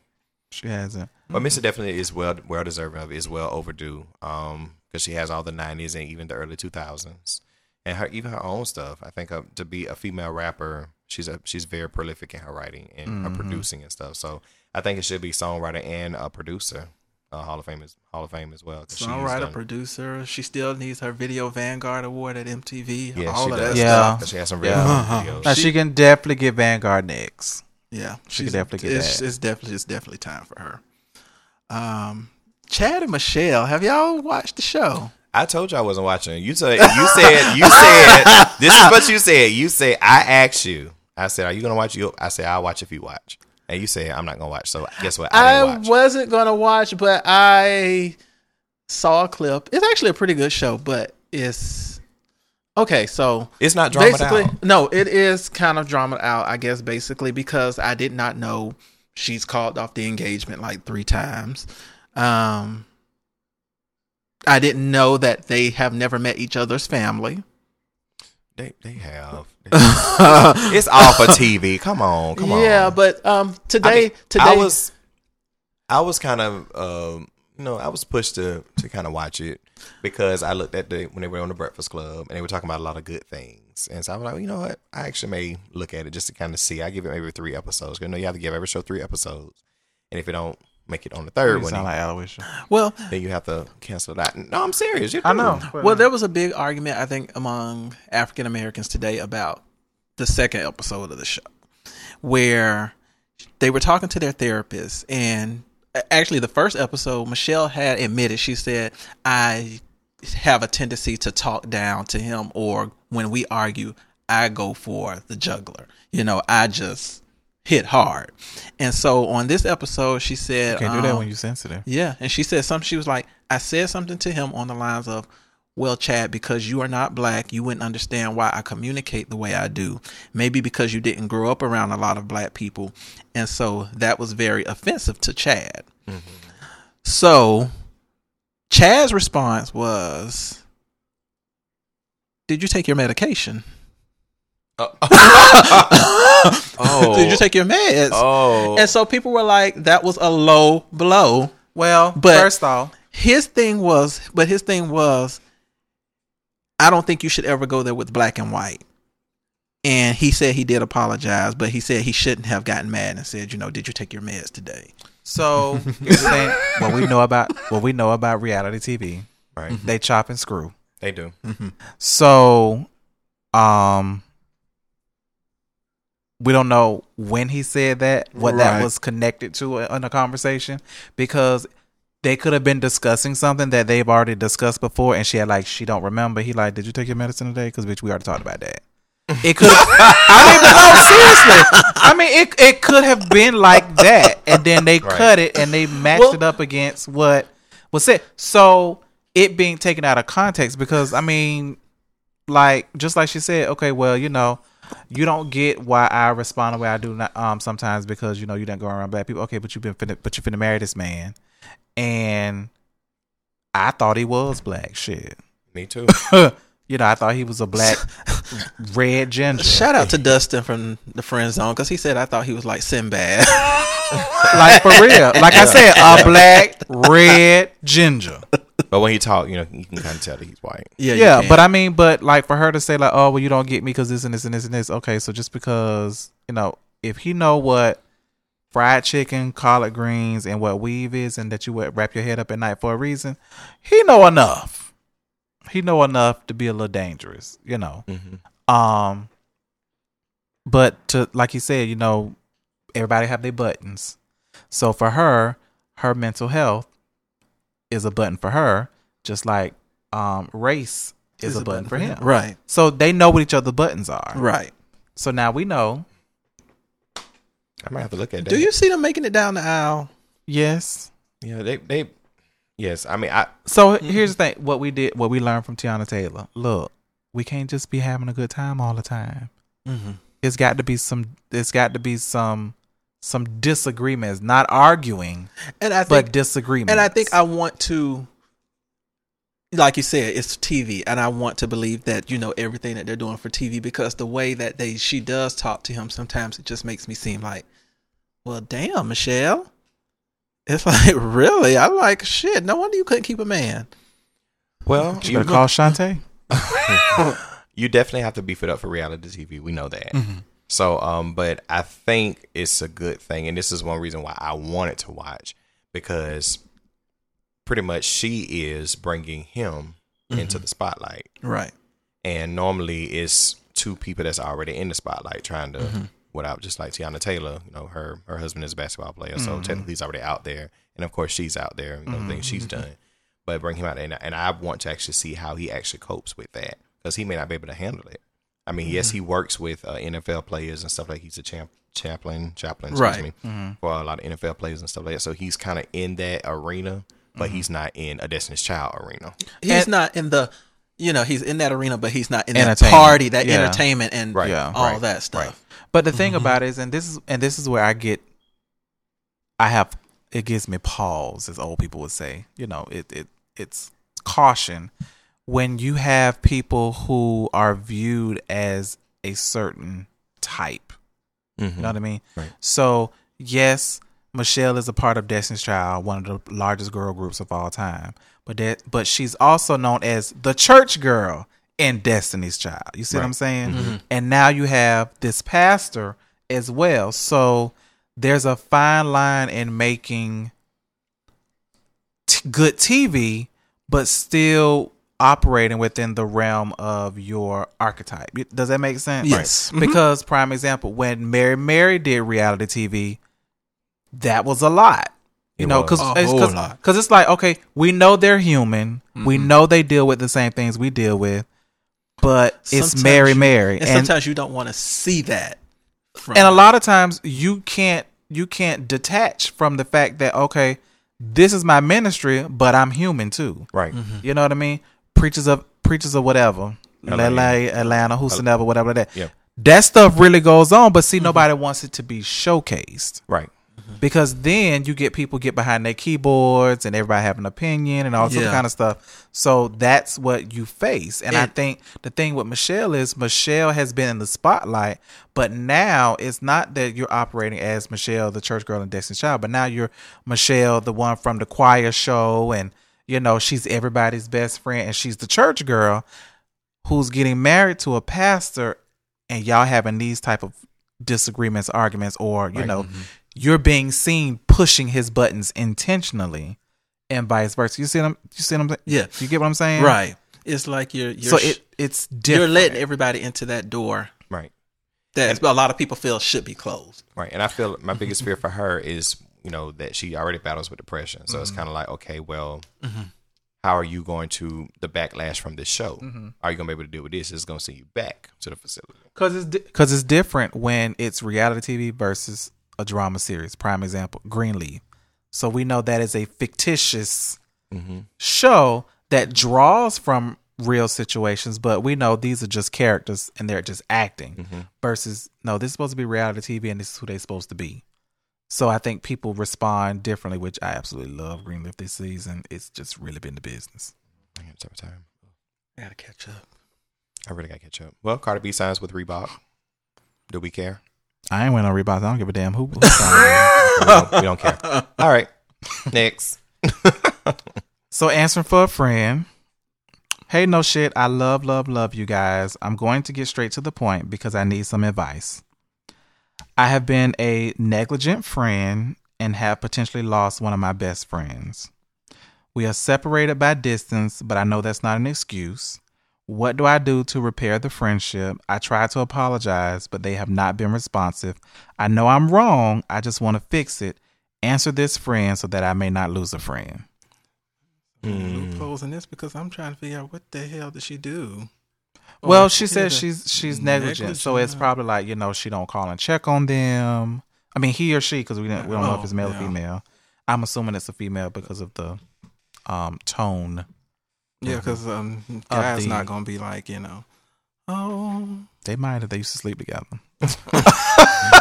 She hasn't. But Missy definitely is well well deserving of Is well overdue. Um, because she has all the '90s and even the early 2000s, and her even her own stuff. I think uh, to be a female rapper, she's a she's very prolific in her writing and her producing and stuff. So I think it should be songwriter and a producer. Uh, Hall of Fame is Hall of Fame as well. she's Songwriter, done- producer. She still needs her Video Vanguard Award at MTV. Yeah, all she of does. that Yeah. stuff. She has some real Yeah. videos. Now she, can definitely get Vanguard next. Yeah, She could definitely get it's, that. It's definitely it's definitely time for her. Um, Chad and Michelle, have y'all watched the show? I told you I wasn't watching. You said you said you said this is what you said. You said I asked you. I said, "Are you gonna watch?" You, I said, "I'll watch if you watch." And you said, "I'm not gonna watch." So guess what? I, I, wasn't gonna watch, but I saw a clip. It's actually a pretty good show, but it's okay. So It's not drama basically, out. no, it is kind of drama out, I guess, basically because I did not know she's called off the engagement like three times. Um, I didn't know that they have never met each other's family. They they have. it's all for TV. Come on, come on. yeah, but um, I today, mean, today, I was, I was kind of, um, you know, I was pushed to to kind of watch it because I looked at the when they were on the Breakfast Club and they were talking about a lot of good things, and so I was like, well, you know what, I actually may look at it just to kind of see. I give it maybe three episodes. You know, you have to give every show three episodes, and if it don't make it on the third You one, sound like Aloysius. well, then you have to cancel that. No, I'm serious. You I do. know. Well, there was a big argument, I think, among African Americans today about the second episode of the show, where they were talking to their therapist, and actually the first episode, Michelle had admitted she said I have a tendency to talk down to him, or when we argue, I go for the juggler. You know, I just hit hard. And so on this episode, she said, Can't do that um, when you're sensitive. yeah, and she said something. She was like, I said something to him on the lines of, "Well, Chad, because you are not black, you wouldn't understand why I communicate the way I do. Maybe because you didn't grow up around a lot of black people, and so that was very offensive to Chad." So, Chad's response was, "Did you take your medication? Oh, Did you take your meds?" Oh, And so people were like, "That was a low blow." Well, But- first off, his thing was, but his thing was, I don't think you should ever go there with black and white. And he said he did apologize, but he said he shouldn't have gotten mad and said, you know, did you take your meds today? so here's the thing: what we know about what we know about reality TV, right. they chop and screw. They do. So, um, we don't know when he said that, what Right. that was connected to in a conversation, because they could have been discussing something that they've already discussed before, and she had like she don't remember. He like, did you take your medicine today? Because bitch, we already talked about that. It could. I mean, no, seriously. I mean, it it could have been like that, and then they Right. cut it and they matched Well- it up against what was said. So it being taken out of context because I mean, like just like she said, okay, well, you know, you don't get why I respond the way I do not, um sometimes because you know you didn't go around black people. Okay, but you've been finna, but you finna marry this man, and I thought he was black. Shit, Me too. you know, I thought he was a black red ginger. Shout out to Dustin from the friend zone because he said I thought he was like Sinbad. like for real. Like I said, a black red ginger. But when he talk, you know, you can kind of tell that he's white. yeah, yeah, but I mean, but like for her to say like, oh, well, you don't get me because this and this and this and this. Okay, so just because you know, if he know what fried chicken, collard greens, and what weave is, and that you would wrap your head up at night for a reason, he know enough. He know enough to be a little dangerous, you know. Mm-hmm. Um, but to like you said, you know, everybody have their buttons. So for her, her mental health is a button for her, just like um race is, a, button, for him. Right, So they know what each other's buttons are. right. So now we know. I might have to look at that. Do you see them making it down the aisle? Yes. Yeah, they they. Yes, I mean, I So here's the thing: what we did, what we learned from Teyana Taylor. Look, we can't just be having a good time all the time. Mm-hmm. It's got to be some. It's got to be some some disagreements, not arguing, And I but think, disagreements. and I think I want to, like you said, it's TV, and I want to believe that you know everything that they're doing for TV because the way that they she does talk to him sometimes it just makes me seem like, well, damn, Michelle. It's like really, I'm like shit. No wonder you couldn't keep a man. well, you you, better call Shantae. you definitely have to beef it up for reality TV. We know that. Mm-hmm. So, um, but I think it's a good thing, and this is one reason why I wanted to watch because pretty much she is bringing him into mm-hmm. the spotlight, Right. and normally it's two people that's already in the spotlight trying to. Mm-hmm. Without just like Teyana Taylor, you know, her her husband is a basketball player, so mm-hmm. technically he's already out there, and of course she's out there, you know, the things she's done. But bring him out, and, and I want to actually see how he actually copes with that because he may not be able to handle it. I mean, yes, mm-hmm. he works with uh, NFL players and stuff like he's a champ, chaplain, chaplain, excuse Right. me, mm-hmm. for a lot of NFL players and stuff like that. So he's kind of in that arena, but mm-hmm. he's not in a Destiny's Child arena. He's And- not in the, you know, he's in that arena, but he's not in that party, that Yeah. entertainment, and Right. Yeah. all Right. that stuff. Right. But the thing about it is, and this is and this is where I get, I have it gives me pause, as old people would say. You know, it it it's caution when you have people who are viewed as a certain type. You mm-hmm. know what I mean? Right. So yes, Michelle is a part of Destiny's Child, one of the largest girl groups of all time. But that but she's also known as the church girl in Destiny's Child. You see what I'm saying? Mm-hmm. Mm-hmm. And now you have this pastor as well. So there's a fine line in making t- good TV, but still operating within the realm of your archetype. Does that make sense? Yes. Mhm. Because prime example, when Mary Mary did reality TV, that was a lot. You It know, because A whole lot. because it's like okay, we know they're human. We Mm-hmm. know they deal with the same things we deal with, but it's Sometimes Mary you- Mary, and, and sometimes you don't want to see that. From and a lot of times you can't you can't detach from the fact that okay, this is my ministry, but I'm human too. Right. You know what I mean? Preachers of preachers of whatever, LA. LA, Atlanta, whosoever, whatever that. Yeah. That stuff really goes on, but see, mm-hmm. nobody wants it to be showcased Right. because then you get people get behind their keyboards and everybody have an opinion and all sorts Yeah. of kind of stuff. So that's what you face. And I think the thing with Michelle is Michelle has been in the spotlight, but now it's not that you're operating as Michelle, the church girl and Destiny's Child, but now you're Michelle, the one from the choir show, and you know she's everybody's best friend, and she's the church girl who's getting married to a pastor, and y'all having these type of disagreements, arguments, or you know, mm-hmm. you're being seen pushing his buttons intentionally, and vice versa. You see what I'm, you see what I'm saying? Yeah. you get what I'm saying? right, it's like you're you're So it it's you're letting everybody into that door Right. that a lot of people feel should be closed. Right. And I feel my biggest fear for her is, you know, that she already battles with depression. So it's mm-hmm. kind of like, okay, well, mm-hmm. how are you going to the backlash from this show? Mm-hmm. Are you going to be able to deal with this? It's going to send you back to the facility. Because it's because it's different when it's reality TV versus a drama series. Prime example, Greenleaf. So we know that is a fictitious show that draws from real situations, but we know these are just characters and they're just acting. Versus no, this is supposed to be reality TV and this is who they're supposed to be. So I think people respond differently, which I absolutely love. Greenleaf this season, it's just really been the business. I got to time. I gotta catch up. I really got to catch up. Well, Cardi B signs with Reebok. Do we care? I ain't wearing on Reeboks. I don't give a damn who. who we, don't, we don't care. All right. Next. So answering for a friend. Hey, no shit. I love, love, love you guys. I'm going to get straight to the point because I need some advice. I have been a negligent friend and have potentially lost one of my best friends. We are separated by distance, but I know that's not an excuse. What do I do to repair the friendship? I tried to apologize, but they have not been responsive. I know I'm wrong. I just want to fix it. Answer this friend so that I may not lose a friend. Hmm. Loopholes in this because I'm trying to figure out what the hell did she do? Well, she is says she's she's negligent, so it's probably like you know she don't call and check on them. I mean, he or she because we don't we don't know if Oh, it's male or female. I'm assuming it's a female because of the um tone. Yeah, because um, guys the- not gonna be like you know, oh They might if they used to sleep together.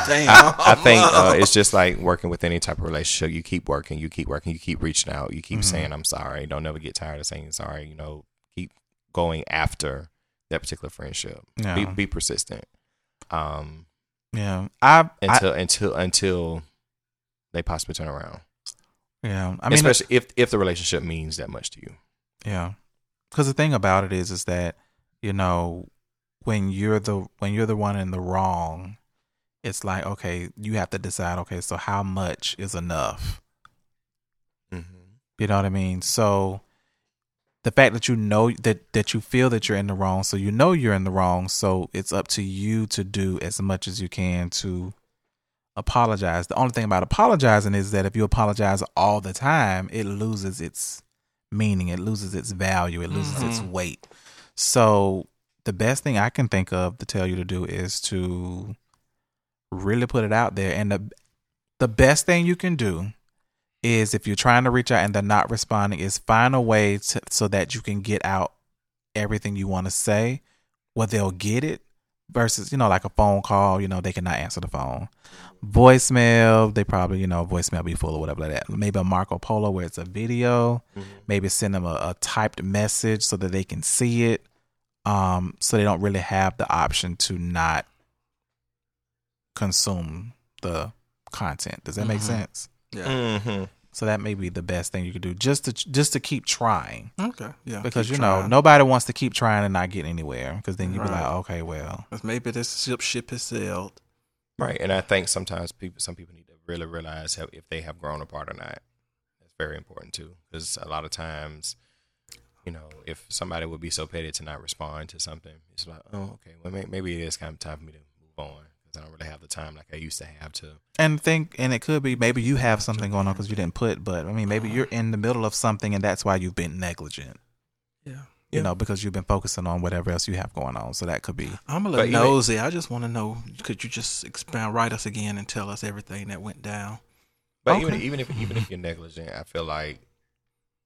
damn. I think uh, it's just like working with any type of relationship. You keep working, you keep working, you keep reaching out, you keep Mm-hmm. saying I'm sorry. Don't never get tired of saying sorry. You know, keep going after that particular friendship. Yeah. Be be persistent. Um, Yeah, I, I until until until they possibly turn around. yeah. I mean, Especially if if the relationship means that much to you. Yeah, because the thing about it is, is that you know when you're the when you're the one in the wrong, it's like okay, you have to decide. Okay, so how much is enough? You know what I mean? So the fact that you know that that you feel that you're in the wrong, so you know you're in the wrong, so it's up to you to do as much as you can to apologize. The only thing about apologizing is that if you apologize all the time, it loses its meaning, it loses its value, it loses its mm-hmm. weight. So the best thing I can think of to tell you to do is to really put it out there and the the best thing you can do is if you're trying to reach out and they're not responding is find a way to, so that you can get out everything you want to say where they'll get it versus you know like a phone call you know they cannot answer the phone. Voicemail they probably you know voicemail be full or whatever like that. Maybe a marco polo where it's a video. Maybe send them a, a typed message so that they can see it um so they don't really have the option to not consume the content. Does that make Mhm. sense Yeah. Mm-hmm. so that may be the best thing you could do, just to just to keep trying, Okay. Yeah. because keep you know nobody wants to keep trying and not get anywhere. Because then you'd be like, okay, well, maybe this ship ship has sailed. Right, and I think sometimes people, some people need to really realize how, if they have grown apart or not. That's very important too, because a lot of times, you know, if somebody would be so petty to not respond to something, it's like, oh, okay, well, maybe it is kind of time for me to move on. Because I don't really have the time like I used to have to. And think, and it could be maybe you have something going on because you didn't put, but I mean, maybe you're in the middle of something and that's why you've been negligent. Yeah. You Yeah. know, because you've been focusing on whatever else you have going on. So that could be. I'm a But little even- nosy. I just want to know. Could you just expand, write us again, and tell us everything that went down? But Okay. even even if even if you're negligent, I feel like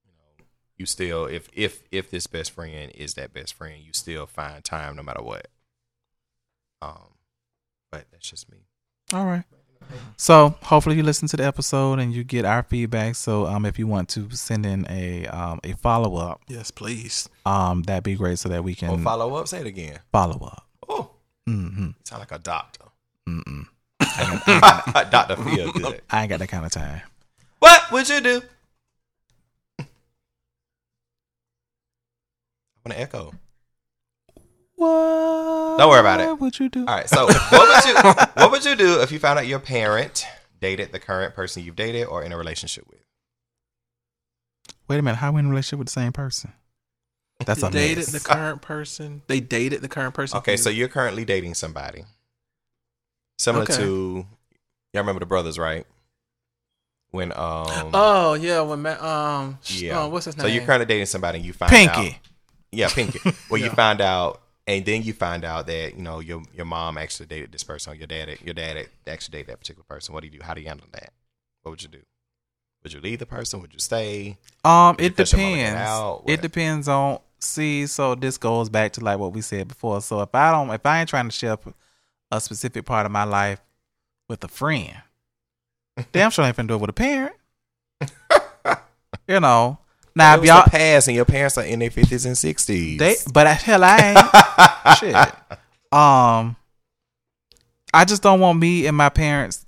you know you still if if if this best friend is that best friend, you still find time no matter what. Um, but that's just me. All right. So hopefully you listen to the episode and you get our feedback. So um, if you want to send in a um a follow up, Yes, please. um, that'd be great so that we can Or follow up. Say it again. follow up. Oh, Mm-hmm. you sound like a doctor. Mm-mm. Doctor feel good. I ain't got that kind of time. What would you do? I want to echo. What? Don't worry about it. What would you do? All right. So, what would you what would you do if you found out your parent dated the current person you've dated or in a relationship with? Wait a minute. How we in a relationship with the same person? That's a dated mess. the current person. They dated the current person. Okay, so you're currently dating somebody similar Okay. to y'all remember the brothers, right? When um Oh yeah, when ma- um yeah, oh, what's his name? So you're currently dating somebody and you find out Pinky. Yeah, Pinky. Well, you find out, and then you find out that you know your your mom actually dated this person, or your dad your dad actually dated that particular person. What do you do? How do you handle that? What would you do? Would you leave the person? Would you stay? Um, you it cut your mama get depends. It depends on. See, so this goes back to like what we said before. So if I don't, if I ain't trying to share a specific part of my life with a friend, damn sure I ain't finna do it with a parent. you know. Now if was y'all the past, and your parents are in their fifties and sixties. they, but I, hell, I ain't shit. Um, I just don't want me and my parents,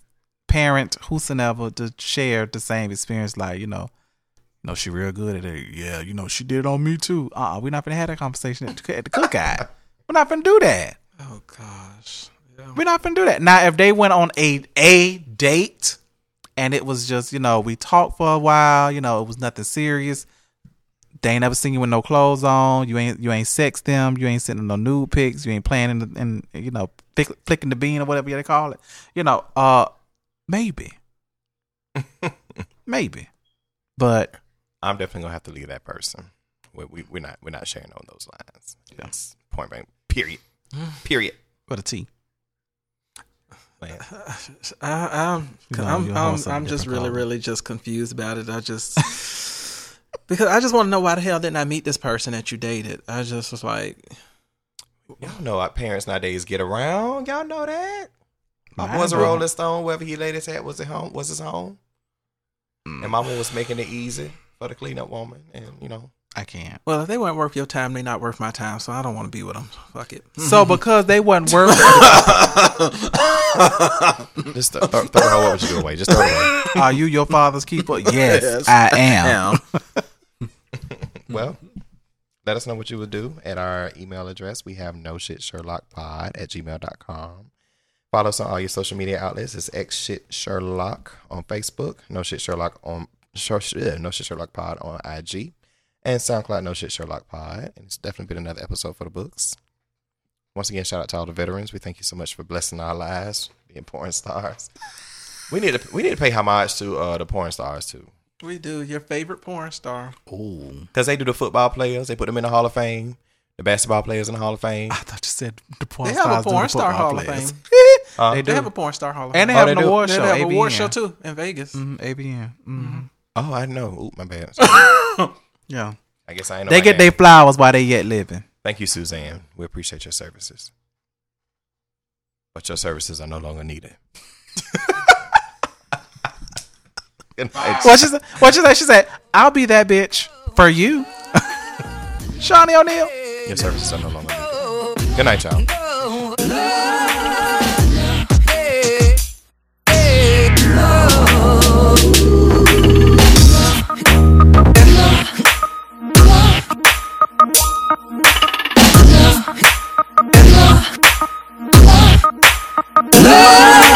parent whosoever, to share the same experience. Like you know, you know, she real good at it. Yeah, you know, she did it on me too. Uh, uh we're not gonna have that conversation at the, at the cookout. we're not gonna do that. Oh gosh. Yeah. We're not gonna do that. Now, if they went on a a date and it was just you know we talked for a while, you know, it was nothing serious. They ain't never seen you with no clothes on. You ain't you ain't sex them. You ain't sending no nude pics. You ain't playing in, the, in you know flick, flicking the bean or whatever they call it. You know, uh, maybe, maybe, but I'm definitely gonna have to leave that person. We, we we're not we're not sharing on those lines. Yes, point blank. Period. Period. with a T. Man. I, I'm You know, I'm I'm, also a I'm just really really just confused about it. I just because I just want to know why the hell didn't I meet this person that you dated? I just was like, Y'all know our parents nowadays get around. Y'all know that. My Mine boy's a. Rolling Stone. Wherever he laid his hat was at home. Was his home. Mm. And mama was making it easy for the cleanup woman, and you know. I can't. well, if they weren't worth your time, they're not worth my time. So I don't want to be with them. Fuck it. So because they weren't worth Just th- throw, throw the whole what you do away. Just throw it away. Are you your father's keeper? Yes, I am. Well, let us know what you would do at our email address. We have no shit Sherlock pod at gmail.com. Follow us on all your social media outlets. It's X shit Sherlock on Facebook, no shit Sherlock on yeah, no shit Sherlock pod on IG, and SoundCloud no shit Sherlock pod. And it's definitely been another episode for the books. Once again, shout out to all the veterans. We thank you so much for blessing our lives, being porn stars. We need to we need to pay homage to uh, the porn stars too. We do your favorite porn star. Ooh. Because they do the football players, they put them in the Hall of Fame. The basketball players in the Hall of Fame. I thought you said the porn stars. They have a do the porn star football hall of players. fame. Uh, They They do. have a porn star hall of fame. and they Oh, have they an do? award They show. have an award show too in Vegas. Mhm, AVN. Mhm. oh, I know. Ooh, my bad. Yeah. I guess I ain't know. They get their flowers while they yet living. Thank you, Suzanne. We appreciate your services. But your services are no longer needed. What she said? What she said? She said, "I'll be that bitch for you." Shawnee O'Neill. Your services are no longer needed. Good night, y'all. Amém.